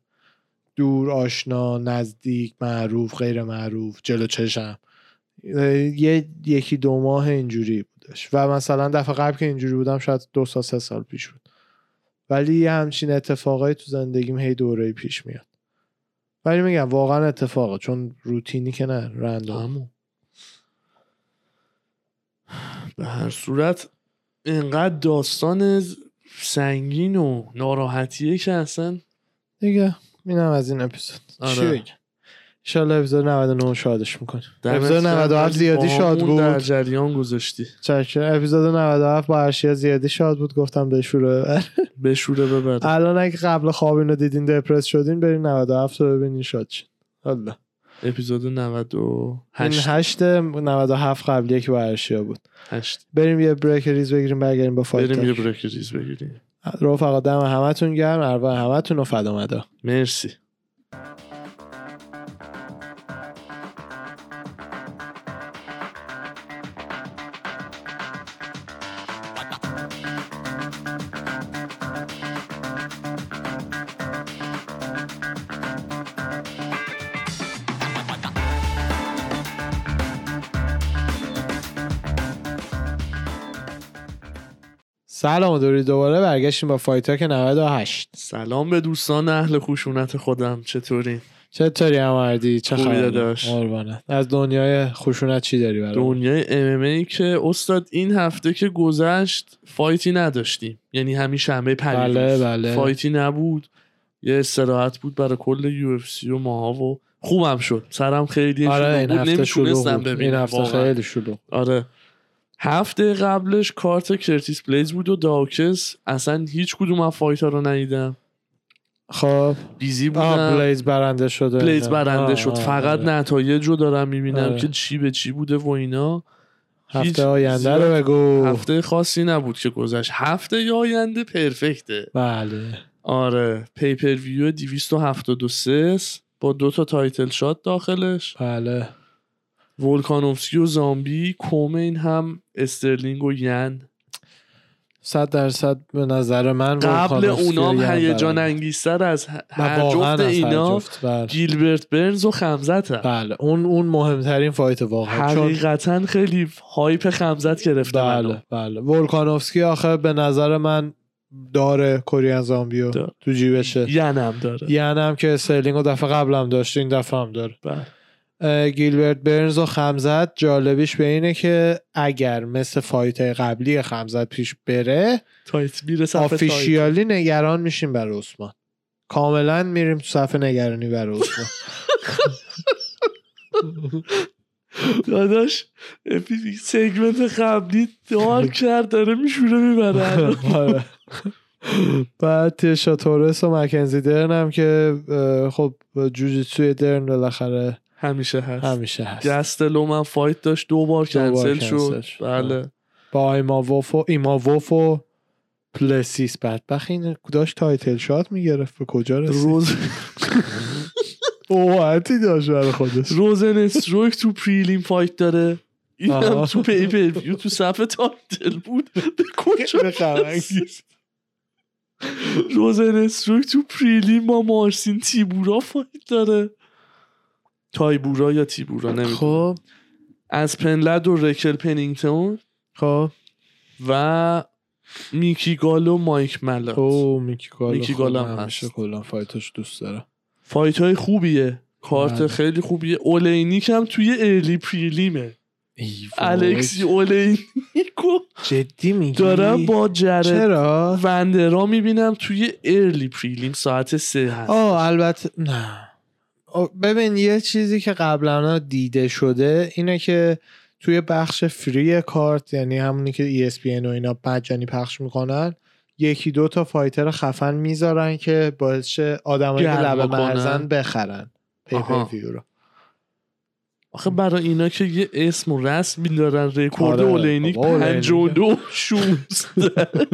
دور آشنا نزدیک معروف غیر معروف جلو چشم. یه یکی دو ماه اینجوری بودش. و مثلا دفعه قبل که اینجوری بودم شاید دو سال سه سال پیش بود. ولی یه همچین اتفاقای تو زندگیم هی دوره پیش میاد. ولی میگم واقعا اتفاقه چون روتینی که نه رندوم
همون به هر صورت اینقدر داستان سنگین و ناراحتیه که اصلا
دیگه اینم از این اپیزود.
آره.
انشالله اپیزود 99 شادش
دمت
اپیزود
گرم.
97
ولی
زیادی شاد
باهامون در
بود.
جریان گذاشتی.
چکر اپیزود 97 با ارشیا زیادی شاد بود. گفتم بشوره.
بشوره ببر.
الان اگه قبل خواب اینو دیدین دپرس شدین برین 97 رو ببینین شاد شین. الله.
اپیزود
این
98
هشت. 97 قبلیه که با ارشیا بود.
هشت.
بریم یه break ریز بگیریم برگردیم با fight
بریم یه. break ریز بگیریم.
رفقا دم همتون گرم ارواح همتون و فدا مدا.
مرسی.
سلام و دوری دوباره برگشتیم با Fight Talk 98
سلام به دوستان اهل خشونت خودم چطوری؟
چطوری هماردی چه
خوبی
خبر؟
داداش.
قربانت از دنیای خشونت چی داری برای؟
دنیای ام که استاد این هفته که گذشت fight ی نداشتیم. یعنی همین شنبه پریروز.
بله، بله.
fight ی نبود. یه استراحت بود برای کل UFC و ماها و خوبم شد. سرم خیلی
آره این هفته
نمی‌تونستم
بود. این هفته. خیلی شلوغ
آره. هفته قبلش کارت کرتیس بلیز بود و داکاس اصلا هیچ کدوم از fight ها رو ندیدم.
خب. busy
بودم.
بلیز برنده شده.
بلیز
اینا.
برنده
آه،
شد.
آه،
فقط
آره.
نتایج رو دارم می‌بینم
آره.
که چی به چی بوده و اینا.
هفته آینده رو بگو.
هفته خاصی نبود که گذشت. هفته آینده perfect ه.
بله.
آره. pay-per-view 273 است، با دو تا title shot داخلش.
بله.
ولکانوفسکی و زامبی co-main هم استرلینگ و ین
صد درصد به نظر من
قبل اونام
یه
هیجان. انگیزتر از هر جفت اینا
بله.
گیلبرت برنز و خمزت هم.
بله اون اون مهمترین fight واقعا چون
حقیقتا خیلی hype خمزت گرفته منو.
بله بله ولکانوفسکی آخه به نظر من داره Korean Zombie و
داره.
تو جیبشه
ینم داره
یعنی هم که استرلینگ و دفعه قبلم داشت این دفعه هم داره
بله.
گیلبرت برنز و خمزت جالبیش به اینه که اگر مثل fight قبلی خمزت پیش بره
تایت.
officially نگران میشیم برای عثمان کاملا میریم تو صفحه نگرانی برای عثمان
داداش segment قبلی دار کرد داره میشوره می‌بره
آره. بعد تیشا تورس و مکنزی درن هم که خب جوجیتسوی درن بالاخره
همیشه هست.
همیشه هست.
گستلو من fight داشت دو بار کنسل شد. بله.
با ایما ووف و ایما ووف و پلسیس. بدبخت این داشت title shot می‌گرفت. به کجا رسید؟
روز
ابهتی داشت برای خودش.
روزن استروک تو prelim fight داره. این هم. تو pay-per-view تو صفحه title بود. به کجا رسید؟ روزن استروک تو prelim با مارسین تیبورا fight داره. تایبورا یا تیبورا؟ نمی‌دونم
خب.
اسپن لد و رکل پنینگتون
خب.
و میکی گال و مایک ملات.
او میکی گالا
میکی
خب،
گالا هم
همیشه
هست.
کلا fight ش دوست داره.
fight های خوبیه. کارت
بله.
خیلی خوبیه. اولینیک هم توی early
prelim ه.
الکسی اولینیکو.
جدی میگی؟
دارم با جرد
چرا؟
وندرا می‌بینم توی early prelim ساعت سه هست.
آه البته نه. ببین یه چیزی که قبلا دیده شده اینه که توی بخش free card یعنی همونی که ESPN و اینا مجانی پخش می‌کنن یکی دو تا fighter خفن می‌ذارن که باعث آدمایی که لبه. مرزن بخرن
آها.
pay-per-view رو
آخه برای اینا که یه اسم و رسمی دارن رکورد
آره،
اولینیک. 52 16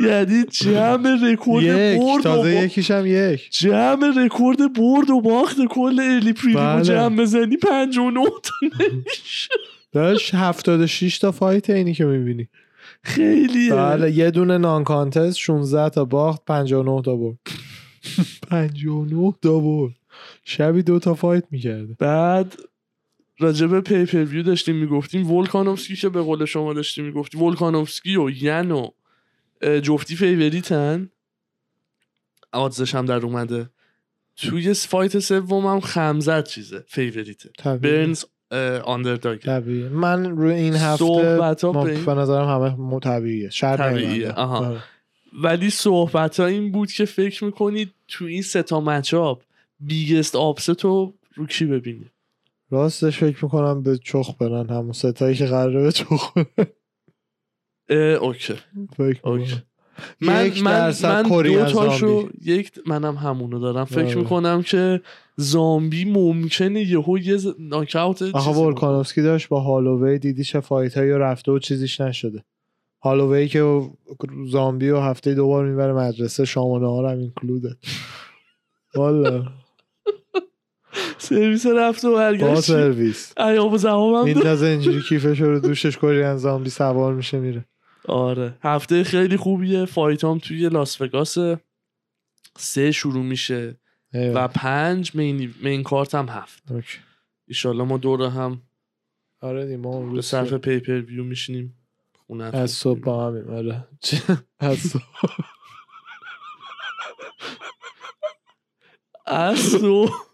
یعنی جمع رکورد برد
تازه یکیش هم یک.
جمع رکورد برد و باخت کل early prelim رو
بله.
جمع بزنی 59 تا نمیشه.
داشت 76 تا fight اینی که می‌بینی.
خیلیه.
بله یه دونه no contest 16 تا باخت 59 تا برد. 59 تا برد. شبی دو تا fight می‌کرده.
بعد راجب pay-per-view داشتیم می‌گفتیم ولکانوفسکی که به قول شما داشتیم می‌گفتیم ولکانوفسکی و ین و جفتی favorite ن؟ odds ش هم در اومده. توی fight سوم هم خمزت چیزه favorite
ه.
برنز
underdog من روی این هفته
صحبت‌ها
ما
به
نظرم همه طبیعیه. شرط
طبیعیه،.
آره.
ولی صحبت ها این بود که فکر می‌کنید تو این ستا matchup biggest upset رو رو کی ببینی
راستش فکر می‌کنم به چخ برن همون ستایی که قراره به چخ برن.
okay
فکر okay.
من
یک
من من دو تاشو. یک منم همونو دارم فکر
آره.
می‌کنم که زامبی ممکنه یهو یه ز- ناکاوت بکنه.
ولکانوفسکی داشت با هالووی دیدی چه fight هایی رفته و چیزیش نشده هالووی که زامبی و هفته دوبار می‌بره مدرسه شام و نهار هم include ه والا
سرویس رفت و
با
برگشت
سرویس
ایام و زمان هم.
میندازه اینجوری کیفش رو دوشش Korean Zombie سوار میشه میره
آره. هفته خیلی خوبیه. fight هم توی لاس وگاس سه شروع میشه و پنج main, main card هم هفت.
okay.
ایشالله ما دوره هم
آره دیگه ما
به صرف pay-per-view میشینیم. خونه
از صبح با همیم آره. از صبح.
از صبح.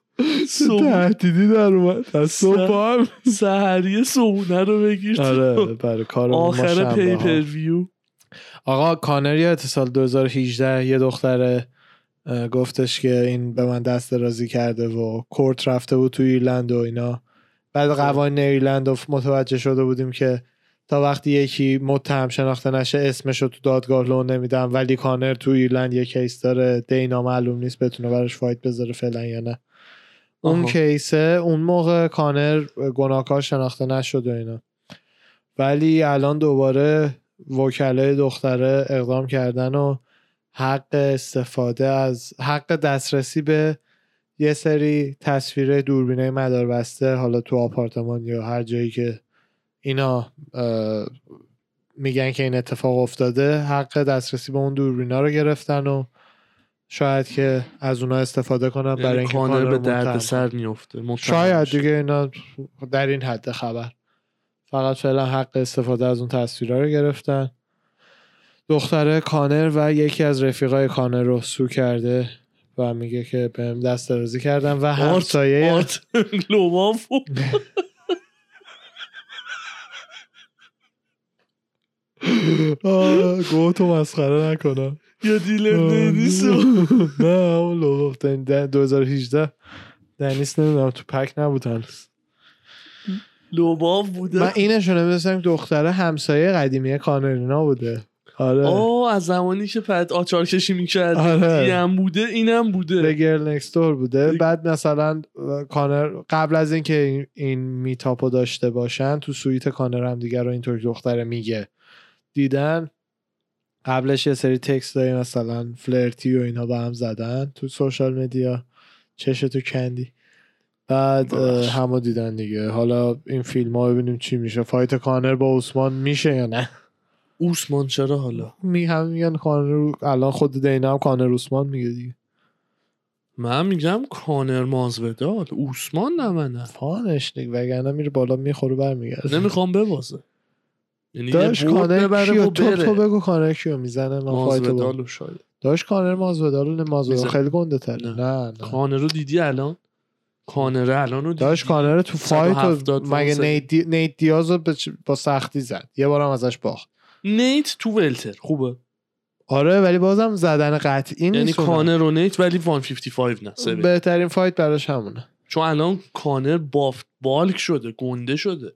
تهدیدی در اومد. از صبح هم.
سحری صبحونه رو بگیر
آره برای کار
آخر pay-per-view
آقا کانر یه تو سال 2018 یه دختر گفتش که این به من دست درازی کرده و court رفته بود تو ایرلند و اینا. بعد قوانین ایرلند رو متوجه شده بودیم که تا وقتی یکی متهم شناخته نشه اسمش رو تو دادگاه لو نمیدن. ولی کانر تو ایرلند یه case داره. دینا معلوم نیست بتونه براش fight بذاره فعلا یا نه. اون
آها.
کیسه اون موقع کانر گناهکار شناخته نشد و اینا ولی الان دوباره وکلای دختره اقدام کردن و حق استفاده از حق دسترسی به یه سری تصویر دوربینه مداربسته حالا تو آپارتمان یا هر جایی که اینا میگن که این اتفاق افتاده حق دسترسی به اون دوربینا رو گرفتن و شاید که از اونا استفاده برای
یعنی
اینکه
کانر به درد. سر میفته
شاید. دیگه اینا در این حد خبر. فقط فعلا حق استفاده از اون تصویرها رو گرفتن. دختره کانر و یکی از رفیقای کانر رو sue کرده و میگه که بهم دست درازی کردن و همسایه
آرت لوباف و
آه، گوتو مسخره نکنم.
یا دیلر دنیس
نه اون دن- 2018 دنیس نمی‌دونم تو پک نبود هنوز.
لوماف بوده.
من اینشو نمی‌دونستم دختره همسایه قدیمی کانرینا بوده. آره.
آه از زمانی که پد آچار کشی می‌کرد.
آره.
اینم بوده اینم
The
بوده
Girl Next Door بوده. بعد مثلا کانر قبل از اینکه این, این میتاپو داشته باشن تو سویت کانر هم دیگر رو اینطور دختره میگه. دیدن؟ قبلش یه سری text داری مثلا flirty و اینا با هم زدن تو social media. چشتو کندی. بعد. همو دیدن دیگه. حالا این فیلم ها ببینیم چی میشه. fight کانر با عثمان میشه یا نه؟
اوسمان چرا حالا؟
می هم میگن کانر الان خود دینا هم کانر عثمان میگه دیگه.
من میگم کانر مازودال اوسمان نه منه
fun ش دیگه. وگرنه میره بالا می‌خوره برمیگرده.
نمی‌خوام ببازه. یعنی برد
کانر
ببره و
تو,
بره.
تو بگو کانر کیو می‌زنه من فایت
مازودال و شاید.
داشت کانر مازودال نه مازودال
می‌زنه.
خیلی گنده تره.
نه.
نه نه.
کانر رو دیدی الان؟ کانره الان رو
داشت کانر تو فایت و
170
مگه نیت, دی... نیت دیاز رو با سختی زد. یه بارم ازش باخت.
نیت تو ولتر. خوبه.
آره ولی بازم زدن قطعی
یعنی
نیست اونم.
کانر و نیت ولی 155 نه.
بهترین فایت براش همونه.
چون الان کانر بافت بالک شده گنده شده.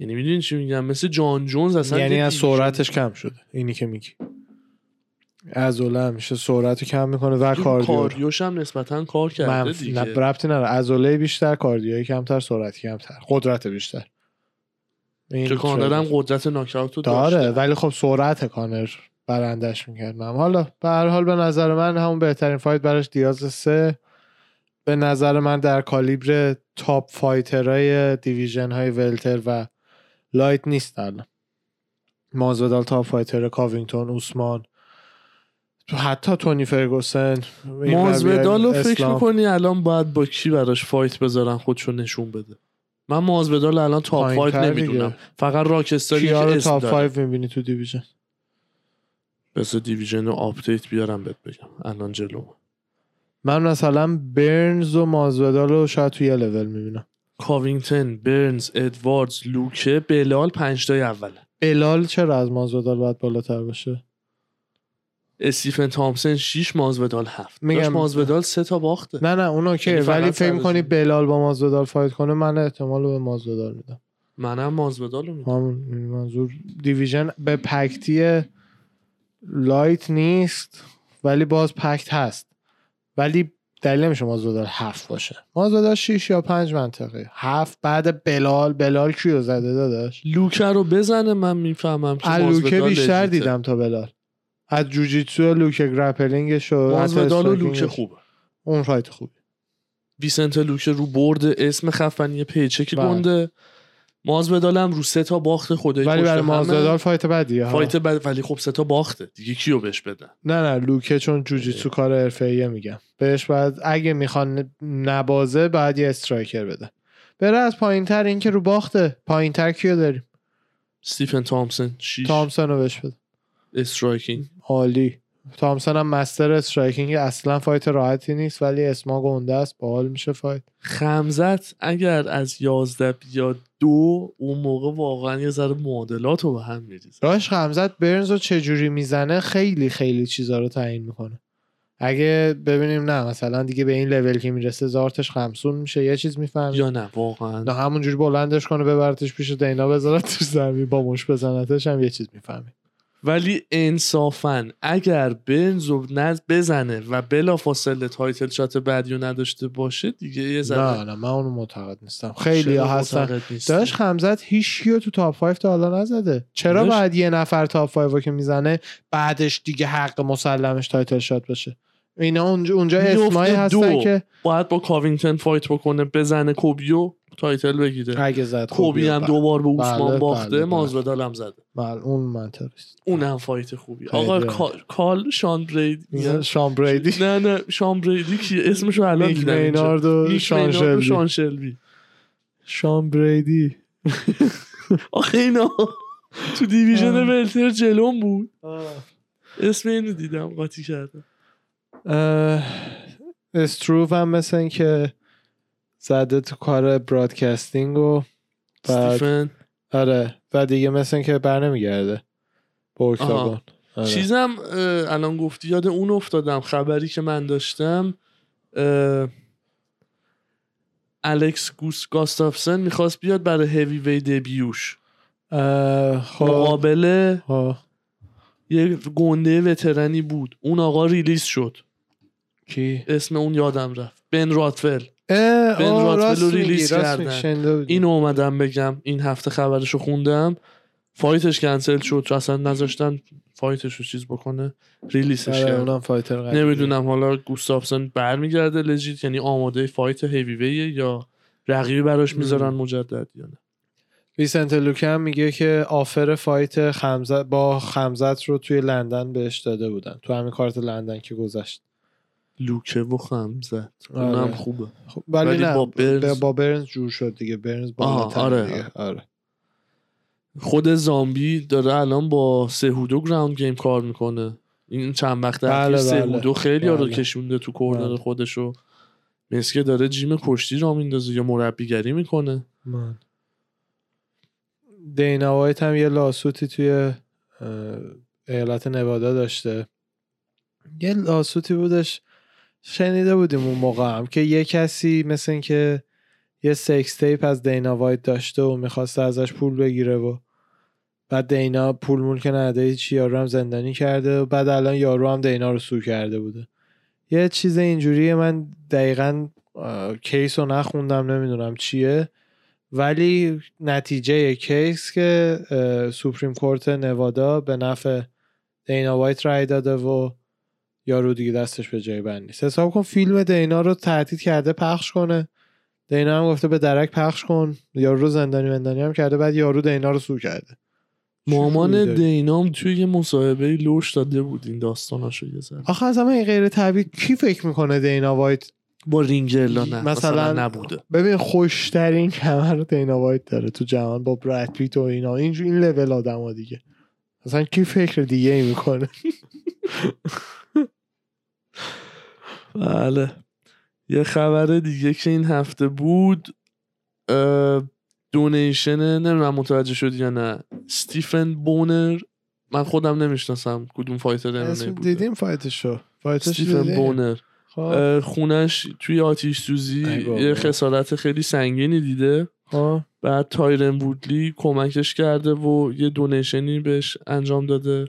یعنی می‌دونی چی میگم؟ مثل جان جونز اصلا
یعنی از سرعتش کم شده. اینی که میگی. عضله همیشه سرعت رو کم می‌کنه و cardio. cardio
ش هم نسبتا کار کرده
منف...
دیگه.
نه ربطی نداره. عضله بیشتر cardio ی کمتر سرعت کمتر. قدرت بیشتر. این
که کانر هم. قدرت ناکاوت رو
داره
داشته.
ولی خب سرعت کانر برندش می‌کردم حالا به هر حال به نظر من همون بهترین fight براش دیاز سه. به نظر من در کالیبر top fighter های division های welter و light نیست الان. مازودال top fighter کاوینگتون اوسمان حتی تونی فرگوسن
مازودال رو فکر. می‌کنی الان باید با کی براش fight بذارن خودشو نشون بده؟ من مازودال الان
top fight.
نمی‌دونم. فقط rockstar
ی
که اسم
top
داره.
5 می‌بینی تو division؟
بس division رو update بیارم بهت بگم. الان جلو.
من مثلا برنز و مازودال رو شاید تو یه لول می‌بینم.
کاوینگتن برنز ادواردز لوکه بلال پنج تای اوله
بلال چرا از مازودال باید بالاتر باشه؟
استیفن تامسن 6 مازودال 7
میگم-
مازودال سه تا باخته.
نه نه اون okay
یعنی
ولی فکر می‌کنی. بلال با مازودال fight کنه من احتمال رو به مازودال میدم.
منم مازودال رو میدم.
منظور division به packed ی light نیست ولی باز packed هست. ولی دلیل نمیشه مازودال هفت باشه. مازودال 6 یا 5 منطقیه. هفت بعد بلال. بلال کیو زده داداش؟
لوکه رو بزنه من می‌فهمم که
لوکه بیشتر
legit ه.
دیدم تا بلال. از جوجیتسو لوکه grappling ش
و و لوکه. خوبه.
اون fight خوبی.
ویسنت لوکه رو برد اسم خفنی پیچک
بله.
گنده. مازودال هم رو سه تا باخته خدای
ولی برای. مازودال fight بدیه ها.
fight بد ولی خب سه تا باخته. دیگه کیو بهش بدن؟
نه نه لوکه چون جوجیتسو کار حرفه‌ایه میگم. بهش باید اگه می‌خوان نبازه باید یه striker بده. بره از پایین تر این که رو باخته. پایین تر کیو داریم؟
استیفن تامسون 6
تامسون رو بهش بده.
striking.
عالی. تامسون هم master striking اصلا fight راحتی نیست ولی اسما گنده است باحال میشه fight.
خمزت اگر از 11 بیاد دو اون موقع واقعا یه ذره معادلات رو به هم میریزه.
راش خمزت برنز رو چجوری می‌زنه؟ خیلی خیلی چیزا رو تعیین می‌کنه. اگه ببینیم نه مثلا دیگه به این لول که می‌رسه زارتش خمسون میشه یه چیز می‌فهمی
یا نه واقعا.
نه همونجوری بلندش کنه ببرتش پیش دینا بذاره تو زمین با مشت بزنتش هم یه چیز می‌فهمی
ولی انصافا اگر برنزو بزنه و بلا فاصله title shot بعدی رو نداشته باشه دیگه یه
نه
ذره
نه من اونو معتقد نیستم. خیلی ها هستن؟ داشت خمزت هیچ کیو تو تاپ 5 تا حالا نزده. چرا
داداش-
باید یه نفر top 5 رو که می‌زنه بعدش دیگه حق مسلمش title shot باشه؟ اینا اونجا, اونجا اسمایی هستن. که
باید با کاوینگتن fight بکنه بزنه کوبیو title بگیره.
اگه زد
کوبی هم دو بار به اوسمان
بله،
باخته
بله،
مازودال هم زده.
بله اون منطقی است
اونم fight خوبی. آقا. کا- کال شان برید
میگن شان بریدی.
نه نه شان بریدی کی اسمشو الان
میک
دیدم اینجا.
مینارد و
میک
شان
مینارد و
شلبی.
شان شلبی.
شام بریدی.
آخه اینا تو دیویژن
آه.
ولتر جلوم بود. اسم اینو دیدم قاطی کردم.
اه، استروف هم مثل این که زده تو کار برادکستینگ و بعد آره. و دیگه مثل که بر نمیگرده. با اکتاگون. آره.
چیزم الان گفتی یاد اون افتادم. خبری که من داشتم الکس گوس گاستافسن می‌خواست بیاد برای heavyweight debut
ش. خب.
مقابل. یه گنده veteran ی بود. اون آقا release شد.
کی؟
اسم اون یادم رفت. بن
راثول
بن
release
کردن. اینو اومدم بگم این هفته خبرشو خوندم. fight ش کنسل شد چون اصلا نذاشتن fight ش رو چیز بکنه. release ش
آره،
کرد. نمی‌دونم حالا گوستافسن برمیگرده legit یعنی آماده fight heavyweight ه یا رقیبی براش می‌ذارن. مجدد یا نه.
ویسنت لوکه هم میگه که offer fight خمزت با خمزت رو توی لندن بهش داده بودن. تو همین کارت لندن که گذشت.
لوکه و خمزت
آره.
اونم خوبه
خب ولی,
ولی
نه
با برنز-
با برنز جور شد دیگه برنز با
آره.
دیگه. آره.
خود زامبی داره الان با سهودو ground game کار می‌کنه این چند وقت
بله،
اخیر
بله.
سهودو خیلی ها رو
بله.
کشونده تو corner
بله.
خودشو مثل که داره جیم کشتی را میندازه یا مربیگری می‌کنه
من دینا وایت هم یه لاسوتی توی ایالت نوادا داشته یه لاسوتی بودش شنیده بودیم اون موقع هم که یه کسی مثل این که یه سکس تیپ از دینا وایت داشته و می‌خواسته ازش پول بگیره و بعد دینا پول مول که نده هیچی یارو هم زندانی کرده و بعد الان یارو هم دینا رو سو کرده بوده. یه چیز اینجوریه من دقیقا case رو نخوندم نمی‌دونم چیه. ولی نتیجه case که Supreme Court نوادا به نفع دینا وایت رای داده و یارو دیگه دستش به جای بند نیست. حساب کن فیلم دینا رو تهدید کرده پخش کنه. دینا هم گفته به درک پخش کن. یارو رو زندانی مندانی هم کرده بعد یارو دینا رو sue کرده.
مامان؟ دینام توی یه مصاحبه لوش داده بود این داستاناشو یه ذره.
آخه اصلا این غیر طبیعی کی فکر می‌کنه دینا وایت؟
با رینگرلا نه
مثلا-
مثلا نبوده.
ببین خوشترین کمر رو دینا وایت داره تو جهان با براد پیت و اینا. اینجور این لول آدم دیگه. اصلا کی فکر دیگه ای می‌کنه؟
بله. یه خبر دیگه که این هفته بود دونیشن نمی‌دونم متوجه شدی یا نه ستیفن بونر. من خودم نمی‌شناسم کدوم fighter بوده.
دیدیم fight شو.
fight
ش ستیفن
بونر.
خب.
خونش توی آتیش سوزی. یه خسارت خیلی سنگینی دیده.
خب.
بعد تایرن وودلی کمکش کرده و یه donation ی بهش انجام داده.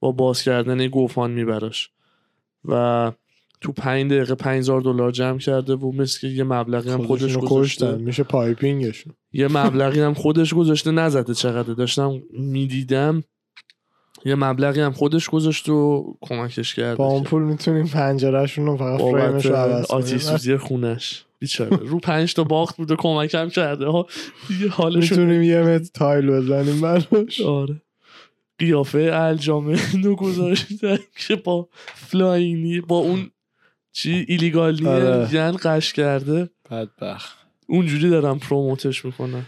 با باز کردن GoFundMe براش. و تو پنج دقیقه 5000 دلار جمع کرده و مثل یه مبلغی هم خودش گذاشته.
میشه piping شون.
یه مبلغی هم خودش گذاشته. نزده چقدر. داشتم می‌دیدم. یه مبلغی هم خودش گذاشته و کمکش کرده
با اون پول می‌تونیم پنجرهشون رو فقط فریمش رو عوض کنیم.
سوزی خونش. بیچاره. رو پنج تا باخت بود و کمکم کرده. ها دیگه حالش
می‌تونیم یه متر tile بزنیم براش.
آره. قیافه الجامن رو گذاشتن که با flying knee با اون چی illegal ی
آره.
یعنی غش کرده.
بدبخت.
اونجوری دارم promote ش می‌کنن.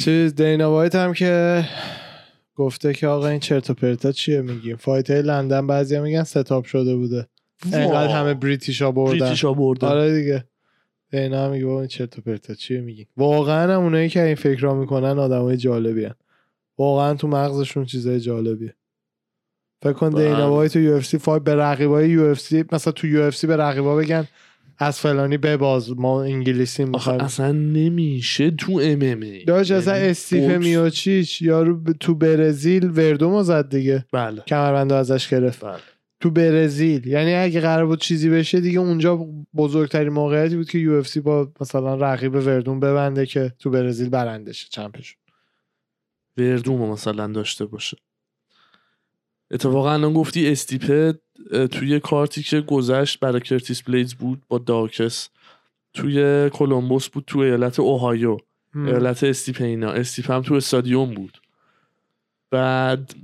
چیز دینا وایت هم که گفته که آقا این چرت و پرتا چیه میگیم؟ fight های لندن بعضی میگن setup شده بوده. انقدر همه British ها بردن.
British ها بردن.
آره دیگه. دینا میگه این چرت و پرتا چیه میگی واقعا هم اونایی که این فکر را می‌کنن آدمای جالبی هن. واقعا تو مغزشون چیزای جالبیه. فکر کن
بله.
دینا وایت تو UFC fight به رقیبای UFC مثلا تو UFC به رقیبا بگن از فلانی بباز ما انگلیسی
آخه
می‌خوایم
اصلا نمیشه تو MMA.
داشت اصلا استیف میوچیچ یارو ب- تو برزیل وردومو زد دیگه.
بله.
کمربندو ازش گرفت.
بله.
تو برزیل. یعنی اگه قرار بود چیزی بشه دیگه اونجا بزرگترین موقعیتی بود که UFC با مثلا رقیب وردوم ببنده که تو برزیل برنده شه champ شون
وردوم مثلا داشته باشه. اتفاقا الان گفتی استیپه توی کارتی که گذشت برای کرتیس بلیدز بود با داکس توی کلمبوس بود تو ایالت اوهایو. ایالت استیپه اینا. استیپ هم تو استادیوم بود. بعد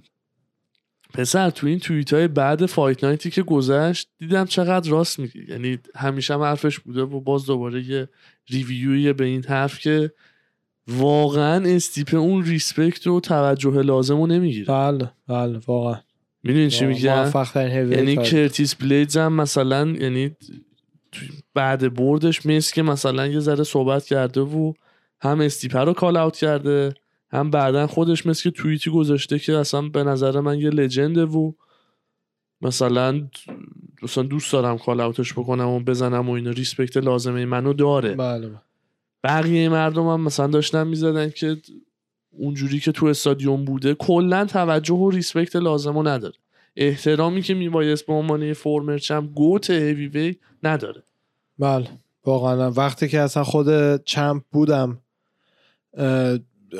پسر تو این توییت های بعد Fight Night ی که گذشت دیدم چقدر راست میگی. یعنی همیشه هم حرفش بوده و باز دوباره یه review ی به این حرف که واقعا استیپه اون respect و توجه لازم رو نمی‌گیره.
بله بله واقعا.
می‌دونی چی میگم؟ یعنی کرتیس بلیدز هم مثلا یعنی بعد بردش مثل که مثلا یه ذره صحبت کرده و هم استیپه رو call out کرده هم بعدا خودش مثل که توییتی گذاشته که اصلا به نظر من یه legend ه و مثلا مثلا دوست دارم call out ش بکنم و بزنم و اینو respect لازمه منو داره.
بله.
بقیه مردم هم مثلا داشتن می‌زدن که اونجوری که تو استادیوم بوده کلا توجه و respect لازم رو نداره. احترامی که میبایست به عنوان former champ GOAT heavyweight نداره.
بله واقعا. وقتی که اصلا خود champ بودم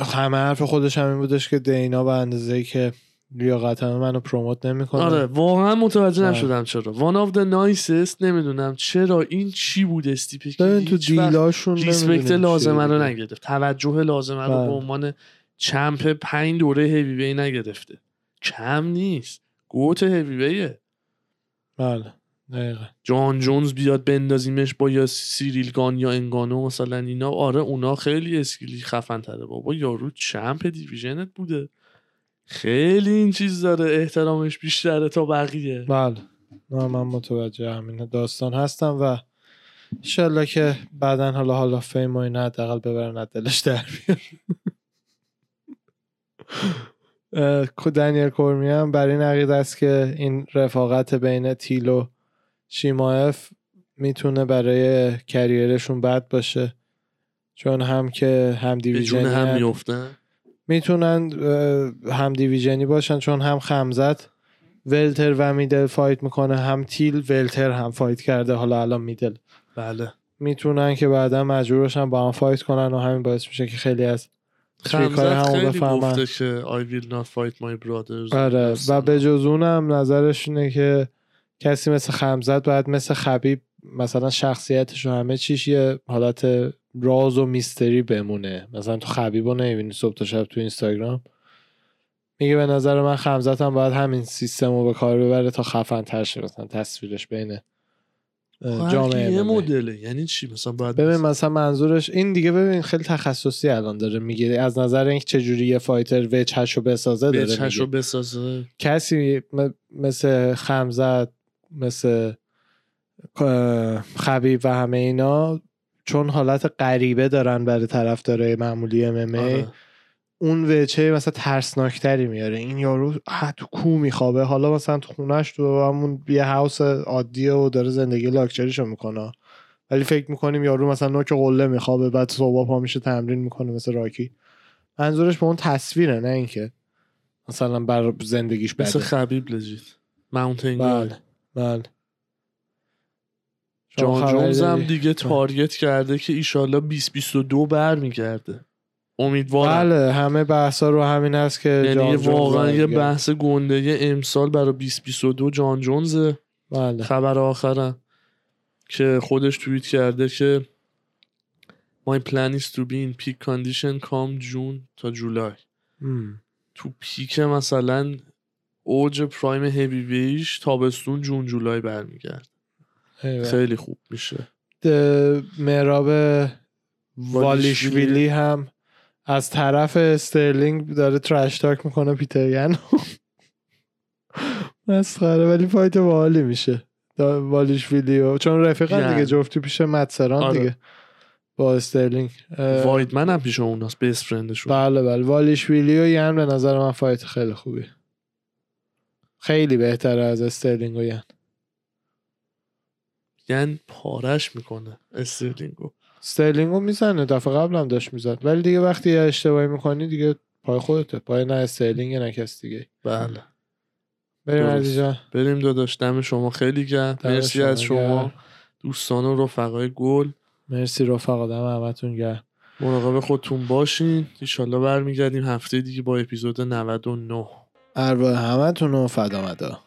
همه حرف خودش همین بودش که دینا به اندازه که لیاقت همه منو پروموت نمی‌کنه.
آره واقعا متوجه
آره.
نشدم چرا. One of the nicest نمی‌دونم چرا این چی بود استیپی که
تو deal
اشون
respect
لازمه رو. نگرفت. توجه لازمه رو
بله.
به عنوان champ پنج دوره heavyweight نگرفته. کم نیست. GOAT heavyweight ه
بله. دقیقا.
جان جونز بیاد بندازیمش با یا سیریل گان یا انگانو مثلا اینا. آره اونا خیلی skill ی خفن تره بابا. یارو champ division ت بوده. خیلی این چیز داره احترامش بیشتره تا بقیه.
بله. نه من متوجه همین داستان هستم و انشالله که بعدا حالا حالا فیم و اینا حداقل ببرن از دلش در دنیل کورمی هم بر این عقیده است که این رفاقت بین تیل و شیماف می‌تونه برای کریرشون بد باشه. چون هم که هم
division
ی
هم. میفتن
می‌تونن هم division ی باشن چون هم خمزت. welter و middle fight می‌کنه هم تیل. welter هم fight کرده حالا الان middle.
بله.
می‌تونن که بعدا مجبور باشن با هم fight کنن و همین باعث میشه که خیلی از
خمزت
همو
خیلی
بفهمن.
گفته که I will not fight my brothers.
آره و. به جز اونم نظرش اینه که کسی مثل خمزت باید مثل خبیب مثلا شخصیتش و همه چیش یه حالت راز و میستری بمونه. مثلا تو خبیب رو نمی‌بینی صبح تا شب تو اینستاگرام؟ میگه به نظر من خمزت هم باید همین سیستم رو به کار ببره تا خفن تر شه مثلا تصویرش بین
هر
جامعه
یه. مدله. یعنی چی؟ مثلا باید
ببین مثلا منظورش این دیگه ببین خیلی تخصصی الان داره میگه. از نظر اینکه چجوری یه فایتر وجهش رو بسازه داره.
رو بسازه.
کسی مثل خمزت مثل خبیب و همه اینا چون حالت غریبه دارن برای طرفدارای معمولی ام
آره.
اون وجهه مثلا ترسناکتری میاره. این یارو تو کو میخوابه. حالا مثلا تو خونش تو همون یه هاوس عادیه و داره زندگی لاکچریشو می‌کنه. ولی فکر می‌کنیم یارو مثلا نوک قله میخوابه بعد صبح پا میشه تمرین می‌کنه مثل راکی. منظورش به اون تصویره نه اینکه مثلا بر زندگیش بده.
مثل خبیب لجیت ماونتین
بله بله.
جان جونز هم؟ دیگه تارگت کرده که ایشالله 2022 برمیگرده امیدوارم
بله همه بحثا رو همین هست که
یعنی
جونز
واقعا یه. بحث گنده یه امسال برای 2022 جان جونزه
بله
خبر آخرم که خودش توییت کرده که My plan is to be in peak condition come June تا جولای. تو peak مثلا اوج prime heavyweight ش تابستون June July برمیگرد. خیلی خوب میشه.
مهراب والیشویلی هم از طرف استرلینگ داره trash talk می‌کنه پیتر یانو. مسخره ولی fight باحالی میشه. دا- والیشویلی و چون
یعنی.
دیگه جفتی پیش مت سران
آره.
دیگه. با استرلینگ. اه،
وایدمن هم پیش اوناست best friend شون.
بله بله. والیشویلی و یان به نظر من fight خیلی خوبی. خیلی بهتره از استرلینگ و یان.
یعنی پارش می‌کنه. استرلینگو.
استرلینگ رو می‌زنه. دفعه قبل هم داشت می‌زد. ولی دیگه وقتی یه اشتباهی می‌کنی دیگه پای خودته. پای نه استرلینگ نه کس دیگه.
بله.
بریم
درست.
عزیز جان
بریم داداش. دم شما خیلی گرم. مرسی از شما. دوستان و رفقای گل.
مرسی رفقا. دم همتون گرم.
مراقب خودتون باشین. ایشالله برمیگردیم هفته دیگه با اپیزود 99
ارواح همتون رو فدا مدا.